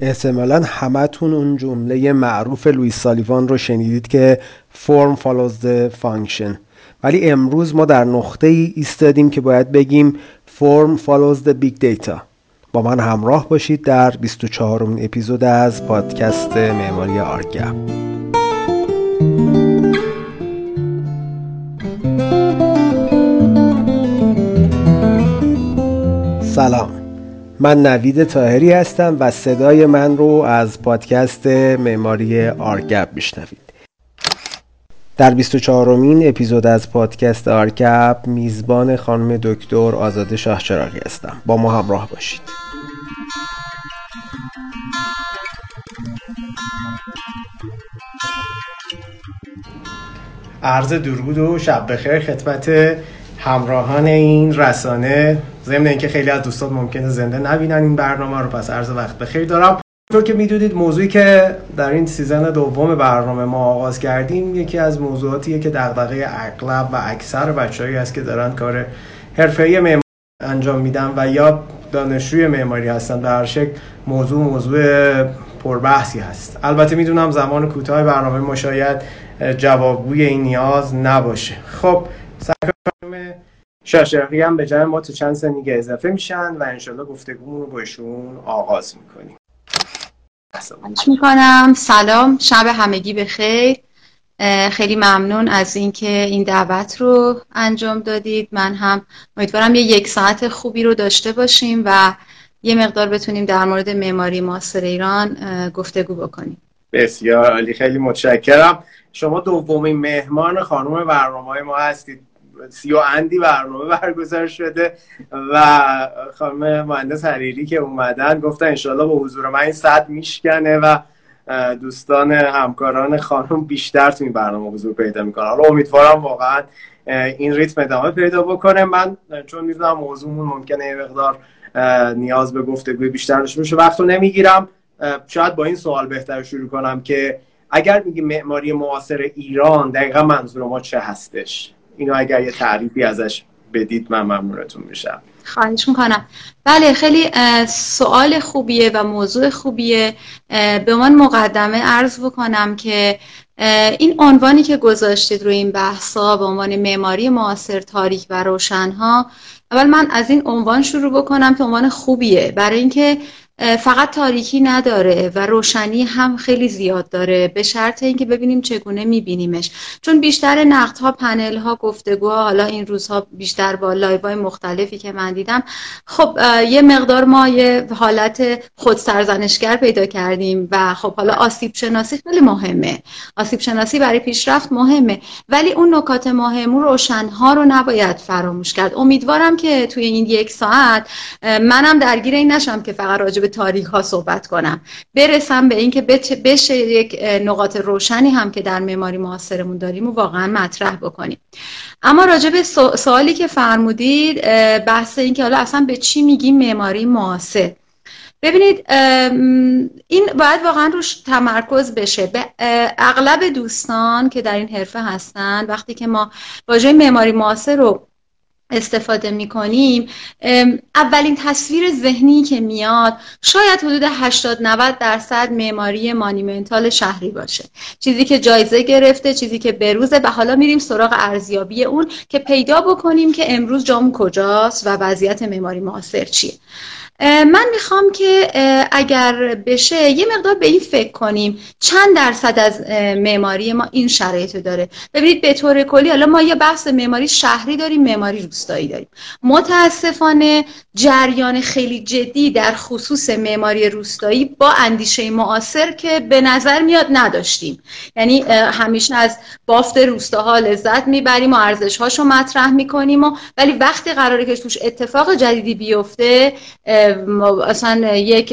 احتمالا همتون اون جمله معروف لویس سالیوان رو شنیدید که فرم follows the function. ولی امروز ما در نقطه ای ایستادیم که باید بگیم فرم follows the big data. با من همراه باشید در 24 امین اپیزود از پادکست معماری آرگپ سلام. من نوید تاهری هستم و صدای من رو از پادکست معماری آرگب میشنوید. در 24 امین اپیزود از پادکست آرکب میزبان خانم دکتر آزاده شاه چراغی هستم. با ما همراه باشید. عرض درود و شب بخیر خدمت همراهان این رسانه. ضمن اینکه خیلی از دوستان ممکنه زنده نبینن این برنامه رو پس عرض وقت بخیر دارم. طور که می‌دونید موضوعی که در این سیزن دوم برنامه ما آغاز کردیم یکی از موضوعاتیه که دغدغه اغلب و اکثر بچههایی است که دارن کار حرفه‌ای معماری انجام میدن و یا دانشجوی معماری هستن. به هر شکل موضوع موضوع پربحثی هست. البته می‌دونم زمان کوتاه برنامه ما شاید جوابگوی این نیاز نباشه. خب شاشقی هم به جای ما تو چند سنیگه اضافه میشن و انشالله گفتگومون رو باشون آغاز می‌کنیم. می‌کنم. سلام. شب همگی به خیر خیلی ممنون از اینکه این دعوت رو انجام دادید. من هم امیدوارم یه یک ساعت خوبی رو داشته باشیم و یه مقدار بتونیم در مورد معماری معاصر ایران گفتگو بکنیم. بسیار عالی. خیلی متشکرم. شما دومین مهمان خانم برنامه ما هستید. سی و اندی برنامه برگزار شده و خانم مهندس حریری که اومدن گفتن انشالله با حضور من این صد میشکنه و دوستان همکاران خانم بیشتر تو این برنامه حضور پیدا می‌کنن. حالا امیدوارم واقعا این ریتم ادامه پیدا بکنه. من چون می‌دونم موضوعمون ممکنه یه مقدار نیاز به گفتگوی بیشتر داشته باشه. وقت رو نمی‌گیرم. شاید با این سوال بهتر شروع کنم که اگر میگی معماری معاصر ایران دقیقا منظور ما چه هستش؟ اینو اگر یه تعریفی ازش بدید من ممنونتون میشم. خواهش می‌کنم. بله خیلی سوال خوبیه و موضوع خوبیه. به من مقدمه عرض بکنم که این عنوانی که گذاشتید روی این بحثا به عنوان معماری معاصر تاریک و روشنها اول من از این عنوان شروع بکنم که عنوان خوبیه. برای اینکه فقط تاریکی نداره و روشنی هم خیلی زیاد داره. به شرط اینکه ببینیم چگونه میبینیمش. چون بیشتر نقدها پنل ها گفتگوها حالا این روزها بیشتر با live مختلفی که من دیدم. خب یه مقدار ما یه حالت خود سرزنشگر پیدا کردیم و خب حالا آسیب شناسی خیلی مهمه. آسیب شناسی برای پیشرفت مهمه. ولی اون نکات مهم روشنها رو نباید فراموش کرد. امیدوارم که توی این یک ساعت منم درگیر این نشم که فقط راجع به تاریک ها صحبت کنم. برسم به اینکه بشه یک نقاط روشنی هم که در معماری معاصرمون داریم و واقعا مطرح بکنیم. اما راجع به سوالی که فرمودید بحث اینکه حالا اصلا به چی میگیم معماری معاصر. ببینید این باید واقعا روش تمرکز بشه. به اغلب دوستان که در این حرفه هستن وقتی که ما واژه معماری معاصر رو استفاده می کنیم اولین تصویر ذهنی که میاد شاید حدود 80 90 درصد معماری مانیمنتال شهری باشه. چیزی که جایزه گرفته چیزی که بروزه و حالا میریم سراغ ارزیابی اون که پیدا بکنیم که امروز جام کجاست و وضعیت معماری معاصر چیه. من می‌خوام که اگر بشه یه مقدار به این فکر کنیم. چند درصد از معماری ما این شرایط داره. ببینید به طور کلی حالا ما یه بحث معماری شهری داریم معماری روستایی داریم. متاسفانه جریان خیلی جدی در خصوص معماری روستایی با اندیشه معاصر که به نظر میاد نداشتیم. یعنی همیشه از بافت روستاها لذت می‌بریم و ارزش هاشو مطرح می‌کنیم و ولی وقتی قراره که توش اتفاق جدیدی بیفته اصلا یک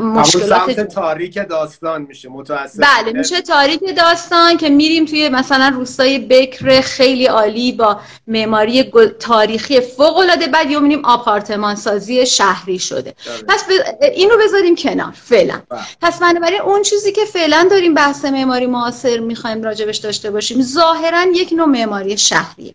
مشکلات تاریک داستان میشه متاسف بله میشه تاریک داستان که میریم توی مثلا روستای بکر خیلی عالی با معماری تاریخی فوق العاده بعد یا می‌بینیم آپارتمان سازی شهری شده بله. پس ب... اینو بذاریم کنار فعلا بله. پس بنابراین اون چیزی که فعلا داریم بحث معماری معاصر می‌خوایم راجبش داشته باشیم ظاهرا یک نوع معماری شهریه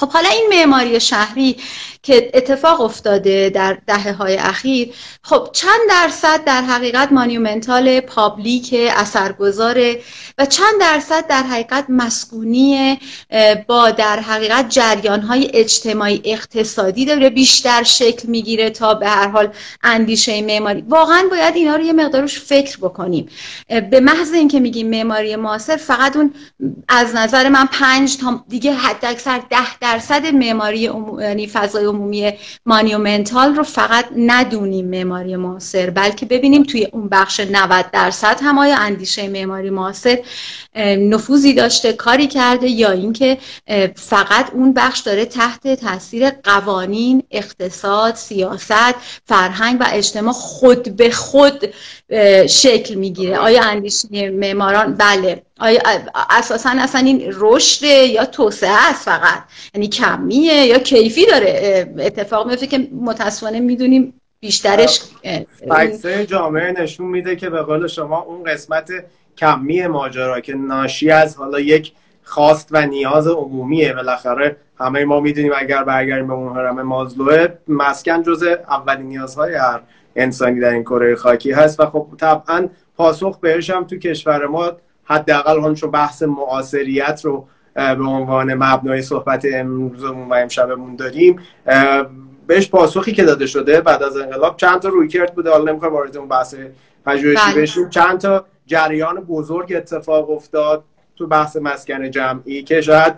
خب حالا این معماری شهری که اتفاق افتاده در دهه های اخیر خب چند درصد در حقیقت monumental public اثرگذاره و چند درصد در حقیقت مسکونی با در حقیقت جریان های اجتماعی اقتصادی داره بیشتر شکل می‌گیره تا به هر حال اندیشه معماری. واقعا باید اینا رو یه مقدارش فکر بکنیم. به محض اینکه میگیم معماری معاصر فقط اون از نظر من پنج تا دیگه حد اکثر ده درصد معماری یعنی فضای عمومی مانیومنتال رو فقط ندونیم معماری معاصر بلکه ببینیم توی اون بخش 90 درصد هم آیا اندیشه معماری معاصر نفوذی داشته کاری کرده یا اینکه فقط اون بخش داره تحت تاثیر قوانین اقتصاد سیاست فرهنگ و اجتماع خود به خود شکل می‌گیره. آیا اندیشه معماران؟ بله. آیا اساسا اصلا این رشد یا توسعه است فقط؟ یعنی کمیه یا کیفی داره؟ اتفاق میفته که متاسفانه می‌دونیم بیشترش عکسای جامعه نشون میده که به قول شما اون قسمت کمی ماجرا که ناشی از حالا یک خواست و نیاز عمومیه. بالاخره همه ما می‌دونیم اگر برگردیم به اون هرم مازلوه مسکن جز اولین نیازهای هر انسانی در این کره خاکی هست و خب طبعا پاسخ بهش هم تو کشور ما حداقل اون چون بحث معاصریت رو به عنوان مبنای صحبت امروزمون و امشبمون داریم بهش پاسخی که داده شده بعد از انقلاب. چند تا رویکرد بوده حالا نمی‌خوام وارد اون بحث پژوهشی بله. بشیم. چند تا جریان بزرگ اتفاق افتاد. تو بحث مسکن جمعی که شاید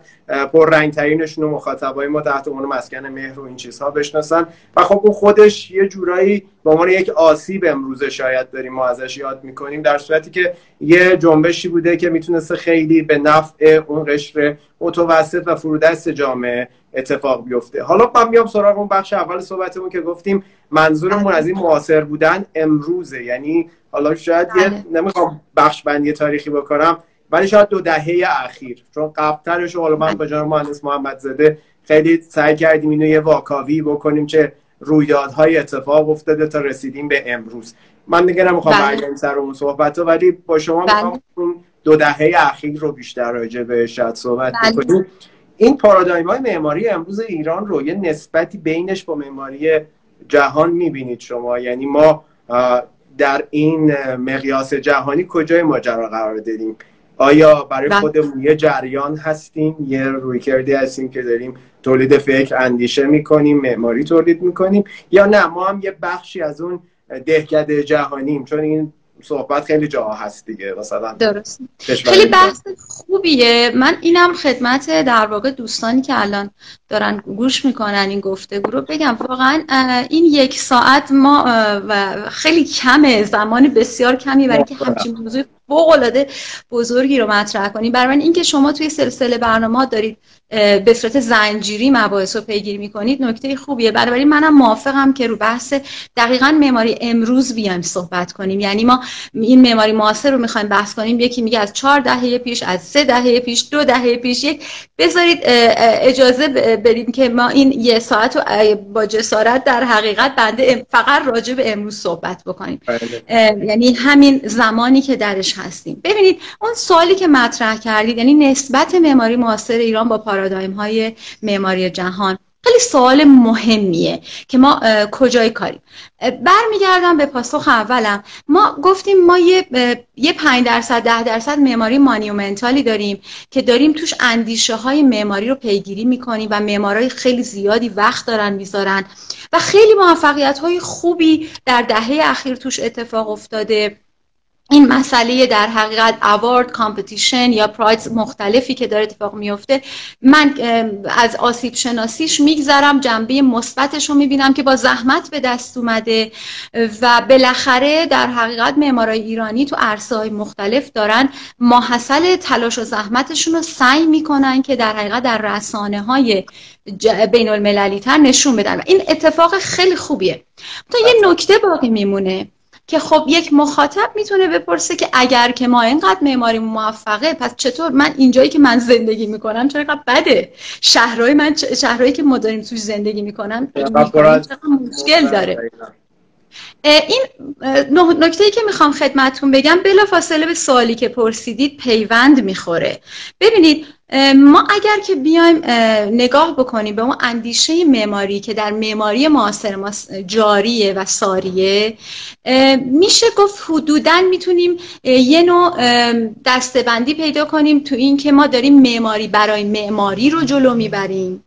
ترینشون و مخاطبای ما تحت عنوان مسکن مهر و این چیزها بشناسن. و خب اون خودش یه جورایی به عنوان یک آسیب امروزه شاید داریم ما ازش یاد می‌کنیم در صورتی که یه جنبشی بوده که می‌تونسته خیلی به نفع اون قشر متوسط و فرودست جامعه اتفاق بیفته. حالا من میام سراغ اون بخش اول صحبتمون که گفتیم منظورمون از این معاصر بودن امروزه. یعنی حالا شاید یه بله. نمی‌خوام بخش بندی تاریخی بکنم ولی شاید دو دهه اخیر چون قبلترش حالا من با جناب مهندس محمد زده خیلی سعی کردیم اینو یه واکاوی بکنیم چه رویدادهای اتفاق افتاده تا رسیدیم به امروز من دیگه نمی‌خوام بله. برگردیم سر اون صحبت ولی با شما بله. می‌خوام دو دهه اخیر رو بیشتر راجع به شاید صحبت بله. بکنیم این پارادایم های معماری امروز ایران رو یه نسبتی بینش با معماری جهان می‌بینید شما یعنی ما در این مقیاس جهانی کجای ماجرا قرار داریم آیا برای بله. خودمون یه جریان هستیم؟ یه رویکردی هستیم که داریم تولید فکر اندیشه می‌کنیم معماری تولید می‌کنیم یا نه؟ ما هم یه بخشی از اون دهکده جهانیم چون این صحبت خیلی جاها هست دیگه مثلا درست. خیلی بحث خوبیه. من اینم خدمت در واقع دوستانی که الان دارن گوش می‌کنن این گفتگو رو بگم. واقعا این یک ساعت ما و خیلی کمه. زمان بسیار کمی برای که همچین موضوع فوق العاده بزرگی رو مطرح کنیم. برای اینکه شما توی سلسله برنامه دارید به صورت زنجیری مباحث رو پیگیری می‌کنید نکته خوبیه. بنابراین منم موافقم که رو بحث دقیقا معماری امروز بیایم صحبت کنیم. یعنی ما این معماری معاصر رو می‌خوایم بحث کنیم. یکی میگه از چهار دهه پیش از سه دهه پیش دو دهه پیش یک بذارید اجازه بدیم که ما این یه ساعت رو با جسارت در حقیقت بنده فقط راجع به امروز صحبت بکنیم. بله. یعنی همین زمانی که درش هستیم. ببینید اون سوالی که مطرح کردید یعنی نسبت معماری معاصر ایران با پارادایم های معماری جهان خیلی سوال مهمیه که ما کجای کاریم؟ برمیگردم به پاسخ اولم. ما گفتیم ما یه یه 5 درصد ده درصد معماری monumental ی داریم که داریم توش اندیشه های معماری رو پیگیری می‌کنیم و معمارای خیلی زیادی وقت دارن می‌ذارن و خیلی موفقیت های خوبی در دهه اخیر توش اتفاق افتاده. این مسئله در حقیقت award competition یا prize مختلفی که داره اتفاق میفته من از آسیب شناسیش میگذرم جنبه مثبتش رو می‌بینم که با زحمت به دست اومده و بالاخره در حقیقت معمارای ایرانی تو عرصه های مختلف دارن ماحصل تلاش و زحمتشون رو سعی می‌کنن که در حقیقت در رسانه های بین المللی تر نشون بدن. و این اتفاق خیلی خوبیه. تا یه نکته باقی میمونه. که خب یک مخاطب می‌تونه بپرسه که اگر که ما اینقدر معماری موفقه پس چطور؟ من اینجایی که من زندگی می‌کنم چرا اینقدر بده؟ شهرهای من شهرهایی که ما داریم توش زندگی می‌کنم مشکل داره. این نکته ای که می‌خوام خدمتون بگم بلا فاصله به سوالی که پرسیدید پیوند می‌خوره. ببینید ما اگر که بیایم نگاه بکنیم به اون اندیشه معماری که در معماری معاصر ما جاریه و ساریه میشه گفت حدودا می‌تونیم یه نوع دستبندی پیدا کنیم تو این که ما داریم معماری برای معماری رو جلو می‌بریم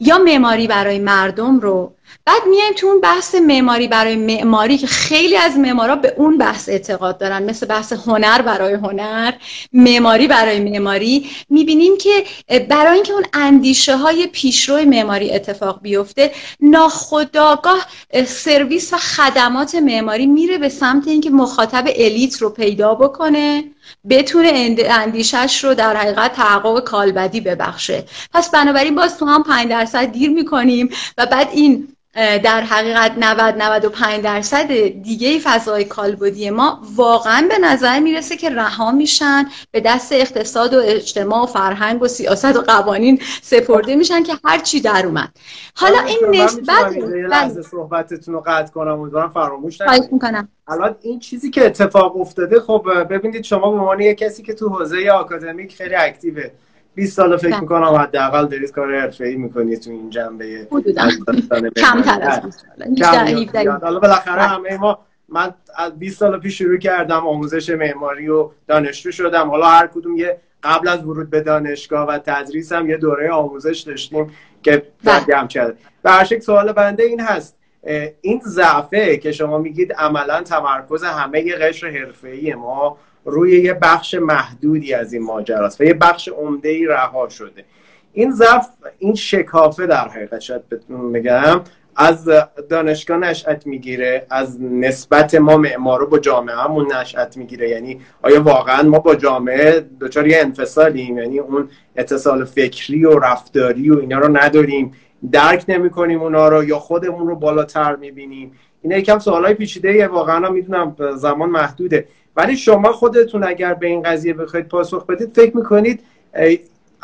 یا معماری برای مردم رو. بعد میایم تو اون بحث معماری برای معماری که خیلی از معمارا به اون بحث اعتقاد دارن. مثل بحث هنر برای هنر معماری برای معماری. می‌بینیم که برای اینکه اون اندیشه های پیشرو معماری اتفاق بیفته ناخداگاه سرویس و خدمات معماری میره به سمت اینکه مخاطب الیت رو پیدا بکنه بتونه اندیشش رو در حقیقت تحقق کالبدی ببخشه. پس بنابراین باز تو هم 5 درصد دیر می‌کنیم و بعد این در حقیقت 90 95 درصد دیگه فضای کالبدی ما واقعا به نظر می‌رسه که رها میشن به دست اقتصاد و اجتماع و فرهنگ و سیاست و قوانین سپرده میشن که هر چی در اومد. حالا این نسبت بله. صحبتتون رو قطع کنم امیدوارم فراموش می‌کنم. الان این چیزی که اتفاق افتاده خب ببینید شما به عنوان کسی که تو حوزه آکادمیک خیلی اکتیوه. 20 سال فکر بله. می‌کنم حداقل دارید کار حرفه‌ای می‌کنید تو این جنبه کمتر از حالا بالاخره همه ما من از 20 سال پیش شروع کردم آموزش معماری و دانشجو شدم. حالا هر کدوم یه قبل از ورود به دانشگاه و تدریس هم یه دوره آموزش داشتیم که بله. کرد به هر سوال بنده این هست. این ضعفه که شما میگید عملا تمرکز همه قشر حرفه‌ای ما روی یه بخش محدودی از این ماجراست و یه بخش عمده ای رها شده. این ضعف این شکافه در حقیقت شاید بگم از دانشگاه نشأت می‌گیره از نسبت ما معمارو با جامعهمون نشأت می‌گیره. یعنی آیا واقعا ما با جامعه دچار یه انفصالیم؟ یعنی اون اتصال فکری و رفتاری و اینا رو نداریم. درک نمی‌کنیم اونا رو یا خودمون رو بالاتر می‌بینیم. اینا یکم سوالای پیچیده واقعا می‌دونم زمان محدوده. ولی شما خودتون اگر به این قضیه بخواید پاسخ بدید فکر می‌کنید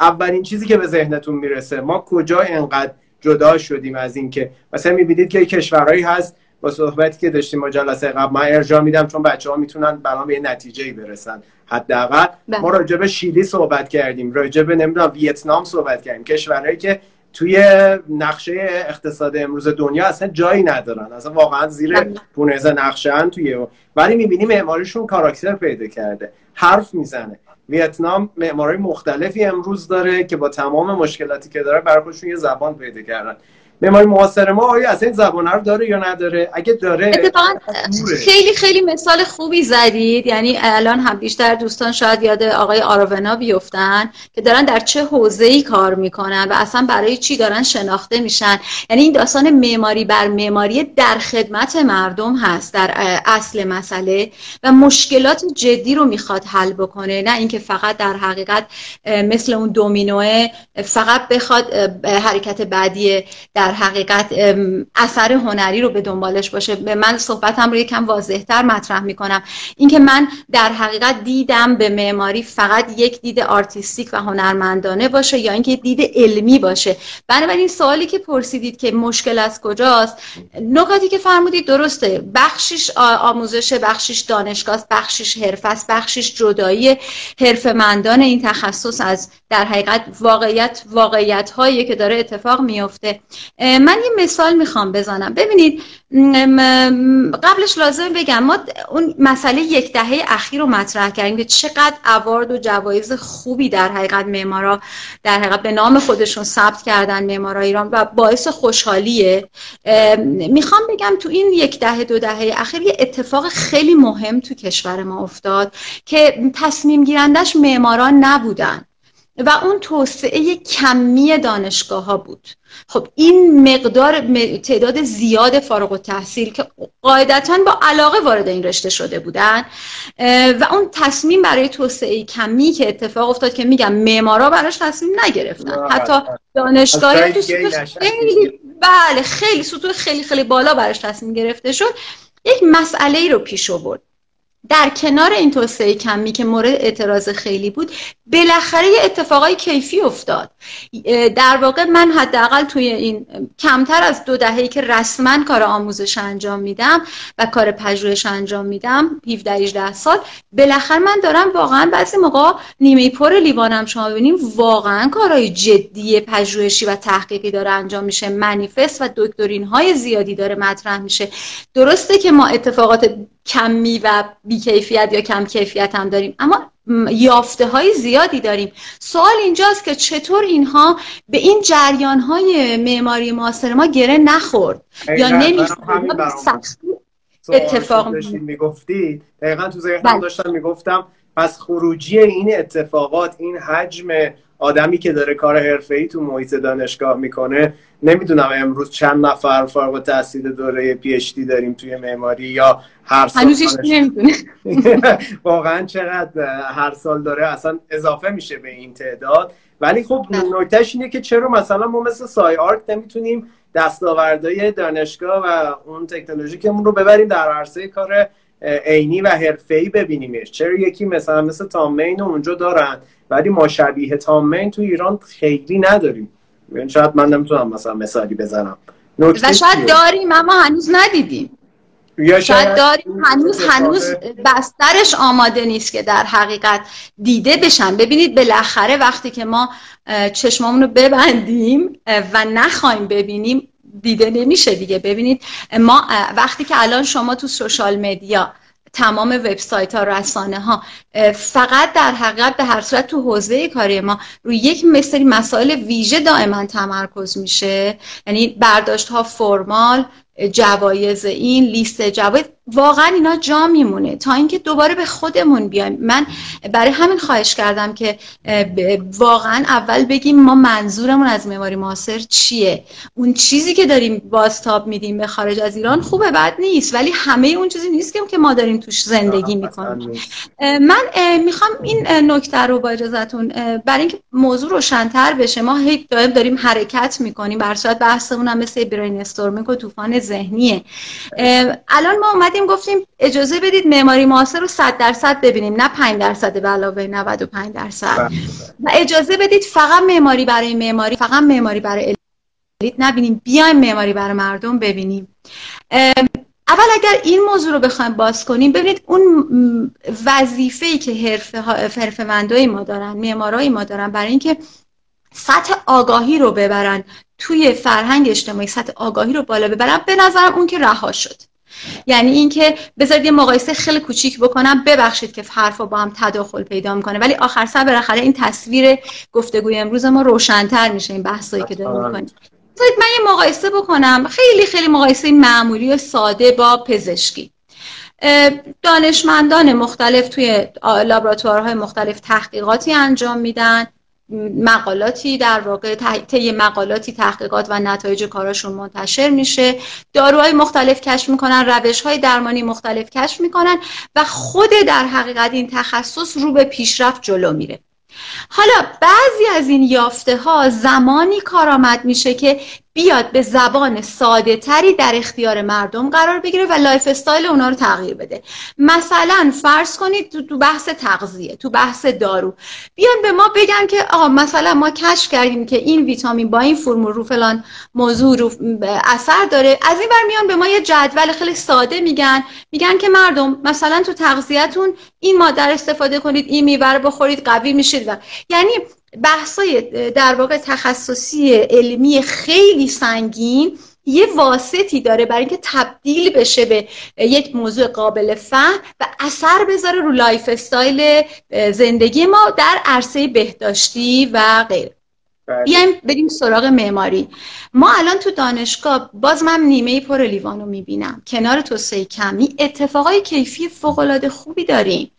اولین چیزی که به ذهنتون می‌رسه ما کجا انقدر جدا شدیم از اینکه؟ مثلا می‌بینید که کشورهایی هست با صحبتی که داشتیم با جلسه قبل من ارجاع میدم چون بچه ها می‌تونن برام به نتیجه برسن حداقل. ما بله. راجع به شیلی صحبت کردیم راجع به نمی‌دونم ویتنام صحبت کردیم. کشورهایی که توی نقشه اقتصاد امروز دنیا اصلا جایی ندارن. اصلا واقعا زیر بله. پونزه نقشه توی ولی می‌بینی معماریشون کاراکتر پیدا کرده. حرف می‌زنه. ویتنام معماری مختلفی امروز داره که با تمام مشکلاتی که داره برای خودشون یه زبان پیدا کردن. معماری معاصر ما آیا اصلا این زبان رو داره یا نداره؟ اگه داره خیلی خیلی مثال خوبی زدید. یعنی الان هم بیشتر دوستان شاید یاد آقای آرونا بیفتن که دارن در چه حوزه ای کار می‌کنن و اصلا برای چی دارن شناخته میشن. یعنی این داستان معماری بر معماری در خدمت مردم هست در اصل مسئله و مشکلات جدی رو می‌خواد حل بکنه. نه اینکه فقط در حقیقت مثل اون دومینوه فقط بخواد حرکت بعدی در در حقیقت اثر هنری رو به دنبالش باشه. به من صحبتم رو یکم واضحتر مطرح می‌کنم. اینکه من در حقیقت دیدم به معماری فقط یک دید آرتیستیک و هنرمندانه باشه یا اینکه دید علمی باشه. بنابراین سوالی که پرسیدید که مشکل از کجاست نکاتی که فرمودید درسته. بخشش آموزش بخشش دانشگاه بخشش حرفه است بخشش جدایی حرفمندان این تخصص از در حقیقت واقعیت واقعیت هایی که داره اتفاق میفته من یه مثال می‌خوام بزنم. ببینید قبلش لازم بگم ما اون مسئله یک دهه اخیر رو مطرح کردیم که چقدر اوارد و جوایز خوبی در حقیقت معمارا در حقیقت به نام خودشون ثبت کردن معمارا ایران و باعث خوشحالیه. می‌خوام بگم تو این یک دهه دو دهه اخیر یه اتفاق خیلی مهم تو کشور ما افتاد که تصمیم گیرندش معماران نبودن. و اون توسعه کمی دانشگاه ها بود. خب این مقدار تعداد زیاد فارغ و تحصیل که قاعدتا با علاقه وارد این رشته شده بودن و اون تصمیم برای توسعه کمی که اتفاق افتاد که میگم معمارا براش تصمیم نگرفتن. حتی دانشگاه خیلی بله خیلی سطوح خیلی خیلی بالا براش تصمیم گرفته شد. یک مسئله ای رو پیش آورد. در کنار این توسعه کمی که مورد اعتراض خیلی بود بالاخره یه اتفاقای کیفی افتاد. در واقع من حداقل توی این کمتر از دو دهه‌ای که رسما کار آموزش انجام میدم و کار پژوهش انجام میدم 17 18 سال بالاخره من دارم واقعا بعضی موقع نیمه پر لیوانم شما ببینیم واقعا کارهای جدی پژوهشی و تحقیقی داره انجام میشه. منیفست و دکترین های زیادی داره مطرح میشه. درسته که ما اتفاقات کمی و بیکیفیت یا کم کیفیت هم داریم. اما یافته های زیادی داریم. سوال اینجاست که چطور اینها به این جریان های معماری معاصر ما گره نخورد؟ یا نمی‌خورد اتفاق می‌گفتی دقیقا تو ذهنم بله. داشتم می‌گفتم پس خروجی این اتفاقات این حجم آدمی که داره کار ای تو محیط دانشگاه می‌کنه نمی‌دونم امروز چند نفر فارغ التحصیل دوره پی اچ دی داریم توی معماری یا هر سال نمی‌دونه. واقعا چقدر هر سال داره اصلا اضافه میشه به این تعداد. ولی خب نکتهش اینه که چرا مثلا ما مثل سای آرک نمی‌تونیم دستاوردهای دانشگاه و اون تکنولوژیکمون رو ببریم در عرصه کار عینی و حرفه‌ای ببینیمش. چرا یکی مثلا مثل تامین اونجا دارن ولی ما شبیه تامین تو ایران خیلی نداریم. یعنی شاید من نمی‌تونم مثلا مثالی بزنم. و شاید داریم اما هنوز ندیدیم. یا شاید داریم هنوز هنوز بسترش آماده نیست که در حقیقت دیده بشن. ببینید بالاخره وقتی که ما چشمامون رو ببندیم و نخوایم ببینیم دیده نمیشه دیگه. ببینید ما وقتی که الان شما تو سوشال مدیا تمام وبسایت ها رسانه ها فقط در حقیقت به هر صورت تو حوزه کاری ما روی یک مثلی مسائل ویژه دائما تمرکز میشه. یعنی برداشت ها فرمال جوایز این لیست جوایز واقعا اینا جا میمونه. تا اینکه دوباره به خودمون بیایم. من برای همین خواهش کردم که واقعا اول بگیم ما منظورمون از معماری معاصر چیه؟ اون چیزی که داریم بازتاب میدیم به خارج از ایران خوبه بد نیست. ولی همه اون چیزی نیست که ما داریم توش زندگی می‌کنیم. من می‌خوام این نکته رو با اجازهتون برای اینکه موضوع روشنتر بشه ما هی داریم داریم حرکت می‌کنیم. بر صورت بحثمون هم مثل برین استورمینگ و طوفان ذهنیه. الان ما اومدیم گفتیم اجازه بدید معماری معاصر رو 100 درصد ببینیم. نه 5 درصد به علاوه 95 درصد. بله، بله. و اجازه بدید فقط معماری برای معماری فقط معماری برای الیت نبینیم. بیایم معماری برای مردم ببینیم. اول اگر این موضوع رو بخوایم باز کنیم ببینید اون وظیفه ای که حرفه حرفه ما دارن معمارای ما دارن برای اینکه سطح آگاهی رو ببرن توی فرهنگ اجتماعی سطح آگاهی رو بالا ببرن به نظرم اون که رها شد. یعنی اینکه بذارید یه مقایسه خیلی کوچیک بکنم ببخشید که حرفا با هم تداخل پیدا می‌کنه ولی آخر سر بالاخره این تصویر گفتگوی امروز ما روشنتر میشه این بحثایی که داریم می‌کنیم. بذارید من یه مقایسه بکنم. خیلی خیلی مقایسه معمولی و ساده با پزشکی. دانشمندان مختلف توی لابراتوارهای مختلف تحقیقاتی انجام میدن. مقالاتی در واقع طی مقالاتی تحقیقات و نتایج کاراشون منتشر میشه. داروهای مختلف کشف می‌کنن روش های درمانی مختلف کشف می‌کنن و خود در حقیقت این تخصص رو به پیشرفت جلو میره. حالا بعضی از این یافته ها زمانی کارآمد میشه که بیاد به زبان ساده تری در اختیار مردم قرار بگیره و lifestyle اونا رو تغییر بده. مثلا فرض کنید تو بحث تغذیه تو بحث دارو. بیان به ما بگن که آقا مثلا ما کشف کردیم که این ویتامین با این فرمول رو فلان موضوع رو اثر داره. از این بر میان به ما یه جدول خیلی ساده میگن. میگن که مردم مثلا تو تغذیهتون این ماده استفاده کنید این میوه بخورید قوی میشید و یعنی بحثای در واقع تخصصی علمی خیلی سنگین یه واسطی داره برای اینکه تبدیل بشه به یک موضوع قابل فهم و اثر بذاره رو lifestyle زندگی ما در عرصه بهداشتی و غیره. بیایم بریم سراغ معماری. ما الان تو دانشگاه باز من نیمه پر لیوان رو می‌بینم. کنار توسعه کمی. اتفاقای کیفی فوق خوبی داریم.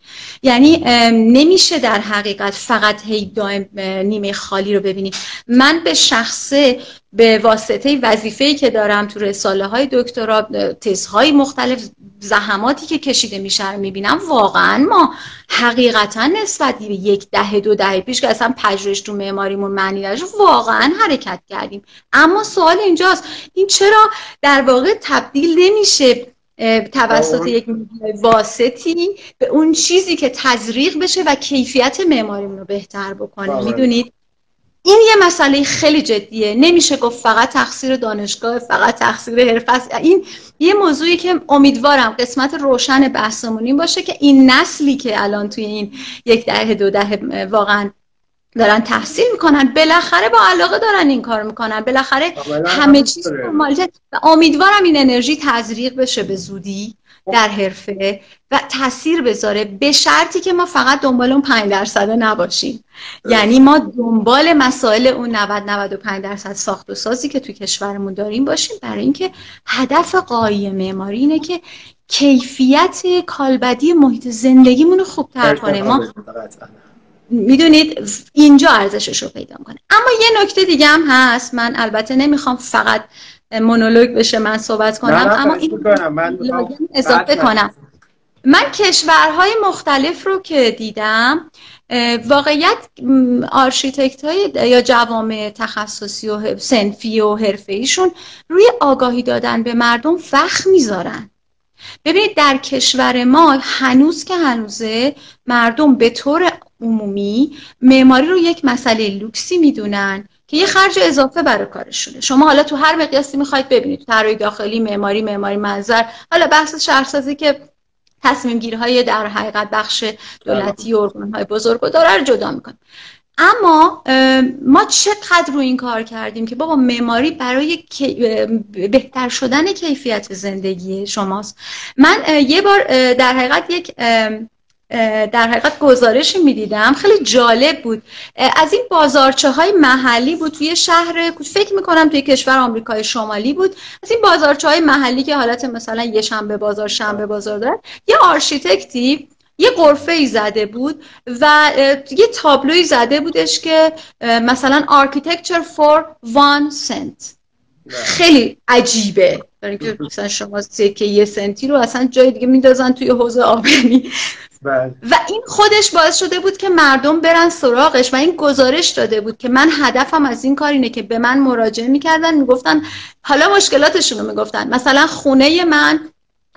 یعنی نمیشه در حقیقت فقط هی دائم نیمه خالی رو ببینیم. من به شخصه به واسطه وظیفه‌ای که دارم تو رساله های دکترا تزهای مختلف زحماتی که کشیده میشه رو می‌بینم واقعا ما حقیقتا نسبت به یک دهه دو دهه پیش که اصلا پژوهش تو معماریمون معنی داشت واقعا حرکت کردیم. اما سوال اینجاست این چرا در واقع تبدیل نمیشه توسط یک واسطی به اون چیزی که تزریق بشه و کیفیت معماری رو بهتر بکنه؟ بله. می‌دونید؟ این یه مسئله خیلی جدیه. نمیشه گفت فقط تقصیر دانشگاه فقط تقصیر حرفه. این یه موضوعی که امیدوارم قسمت روشن بحثمون باشه که این نسلی که الان توی این یک دهه دو دهه واقعا دارن تحصیل می‌کنن بالاخره با علاقه دارن این کار می‌کنن. بالاخره همه چیز و امیدوارم این انرژی تزریق بشه به زودی. در حرفه و تاثیر بذاره به شرطی که ما فقط دنبال اون 5 درصد نباشیم. یعنی ما دنبال مسائل اون 90 95 درصد ساخت و سازی که توی کشورمون داریم باشیم برای اینکه هدف غایی معماری اینه که کیفیت کالبدی محیط زندگیمون رو خوبتر کنه. ما می‌دونید اینجا ارزشش رو پیدا کنه اما یه نکته دیگه هم هست. من البته نمی‌خوام فقط مونولوگ بشه من صحبت کنم. اما این من اضافه کنم. من کشورهای مختلف رو که دیدم واقعیت آرشیتکت های یا جوامع تخصصی و صنفی و حرفه ایشون روی آگاهی دادن به مردم وقت می‌ذارن. ببینید در کشور ما هنوز که هنوزه مردم به طور عمومی معماری رو یک مسئله لوکسی می‌دونن. که یه خرج اضافه برای کارشونه. شما حالا تو هر مقیاسی می‌خواید ببینید طراحی داخلی معماری معماری منظر حالا بحث شهرسازی که تصمیم گیرهای در حقیقت بخش دولتی و های بزرگ و داره رو جدا می‌کنه. اما ما چقدر رو این کار کردیم که بابا معماری برای بهتر شدن کیفیت زندگی شماست. من یه بار در حقیقت یک در حقیقت گزارشی می‌دیدم. خیلی جالب بود. از این بازارچه های محلی بود توی شهر فکر می‌کنم توی کشور آمریکای شمالی بود. از این بازارچه های محلی که حالت مثلا یه شنبه بازار شنبه بازار دارن یه آرشیتکتی یه غرفه ای زده بود و یه تابلوی زده بودش که مثلا architecture for one cent. خیلی عجیبه. برای اینکه مثلا شما سکه یه سنتی رو اصلا جای دیگه میندازن توی حوزه آبنی بله. و این خودش باعث شده بود که مردم برن سراغش و این گزارش داده بود که من هدفم از این کار اینه که به من مراجعه می‌کردن می‌گفتن حالا مشکلاتشون رو می‌گفتن مثلا خونه من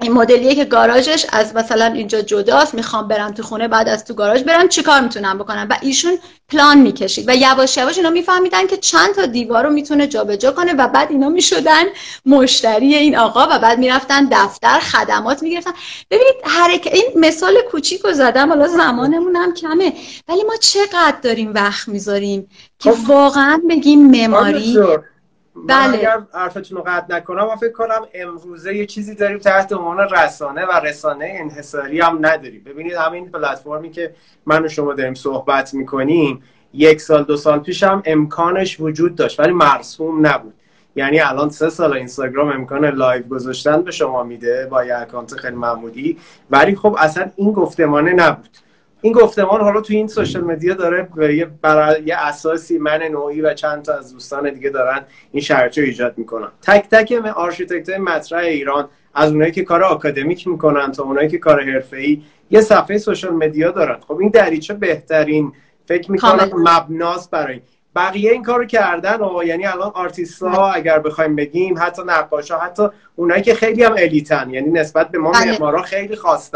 این مدلیه که گاراژش از مثلا اینجا جداست می‌خوام برم تو خونه بعد از تو گاراژ برم چیکار می‌تونم بکنم؟ و ایشون پلان می‌کشید. و یواش یواش اینا میفهمیدن که چند تا دیوار رو می‌تونه جابجا کنه و بعد اینا می‌شدن مشتری این آقا و بعد می‌رفتن دفتر خدمات می‌گرفتن. ببینید حرکت این مثال کوچیک رو زدم حالا زمانمون هم کمه. ولی ما چقدر داریم وقت می‌ذاریم که خب. واقعا بگیم معماری بله. اگر حرفتون رو قطع نکنم و فکر کنم امروزه یه چیزی داریم تحت عنوان رسانه و رسانه انحصاری هم نداریم. ببینید همین پلتفرمی که من و شما داریم صحبت می‌کنیم یک سال دو سال پیش هم امکانش وجود داشت ولی مرسوم نبود. یعنی الان سه سال اینستاگرام امکان لایو گذاشتن به شما میده با یه اکانت خیلی معمولی ولی خب اصلا این گفتمانه نبود. این گفتمان حالا تو این social media داره یه برای یه اساسی من نوعی و چند تا از دوستان دیگه دارن این شرطو ایجاد می‌کنن. تک تک آرشیتکت مطرح ایران از اونایی که کار آکادمیک می‌کنن تا اونایی که کار حرفه‌ای یه صفحه social media دارن. خب این دریچه بهترین فکر می‌کنم مبناست برای بقیه این کارو کردن و یعنی الان آرتیست ها اگر بخوایم بگیم حتی نقاش ها حتی اونایی که خیلی هم الیتن یعنی نسبت به ما بله. معمارا خیلی خاص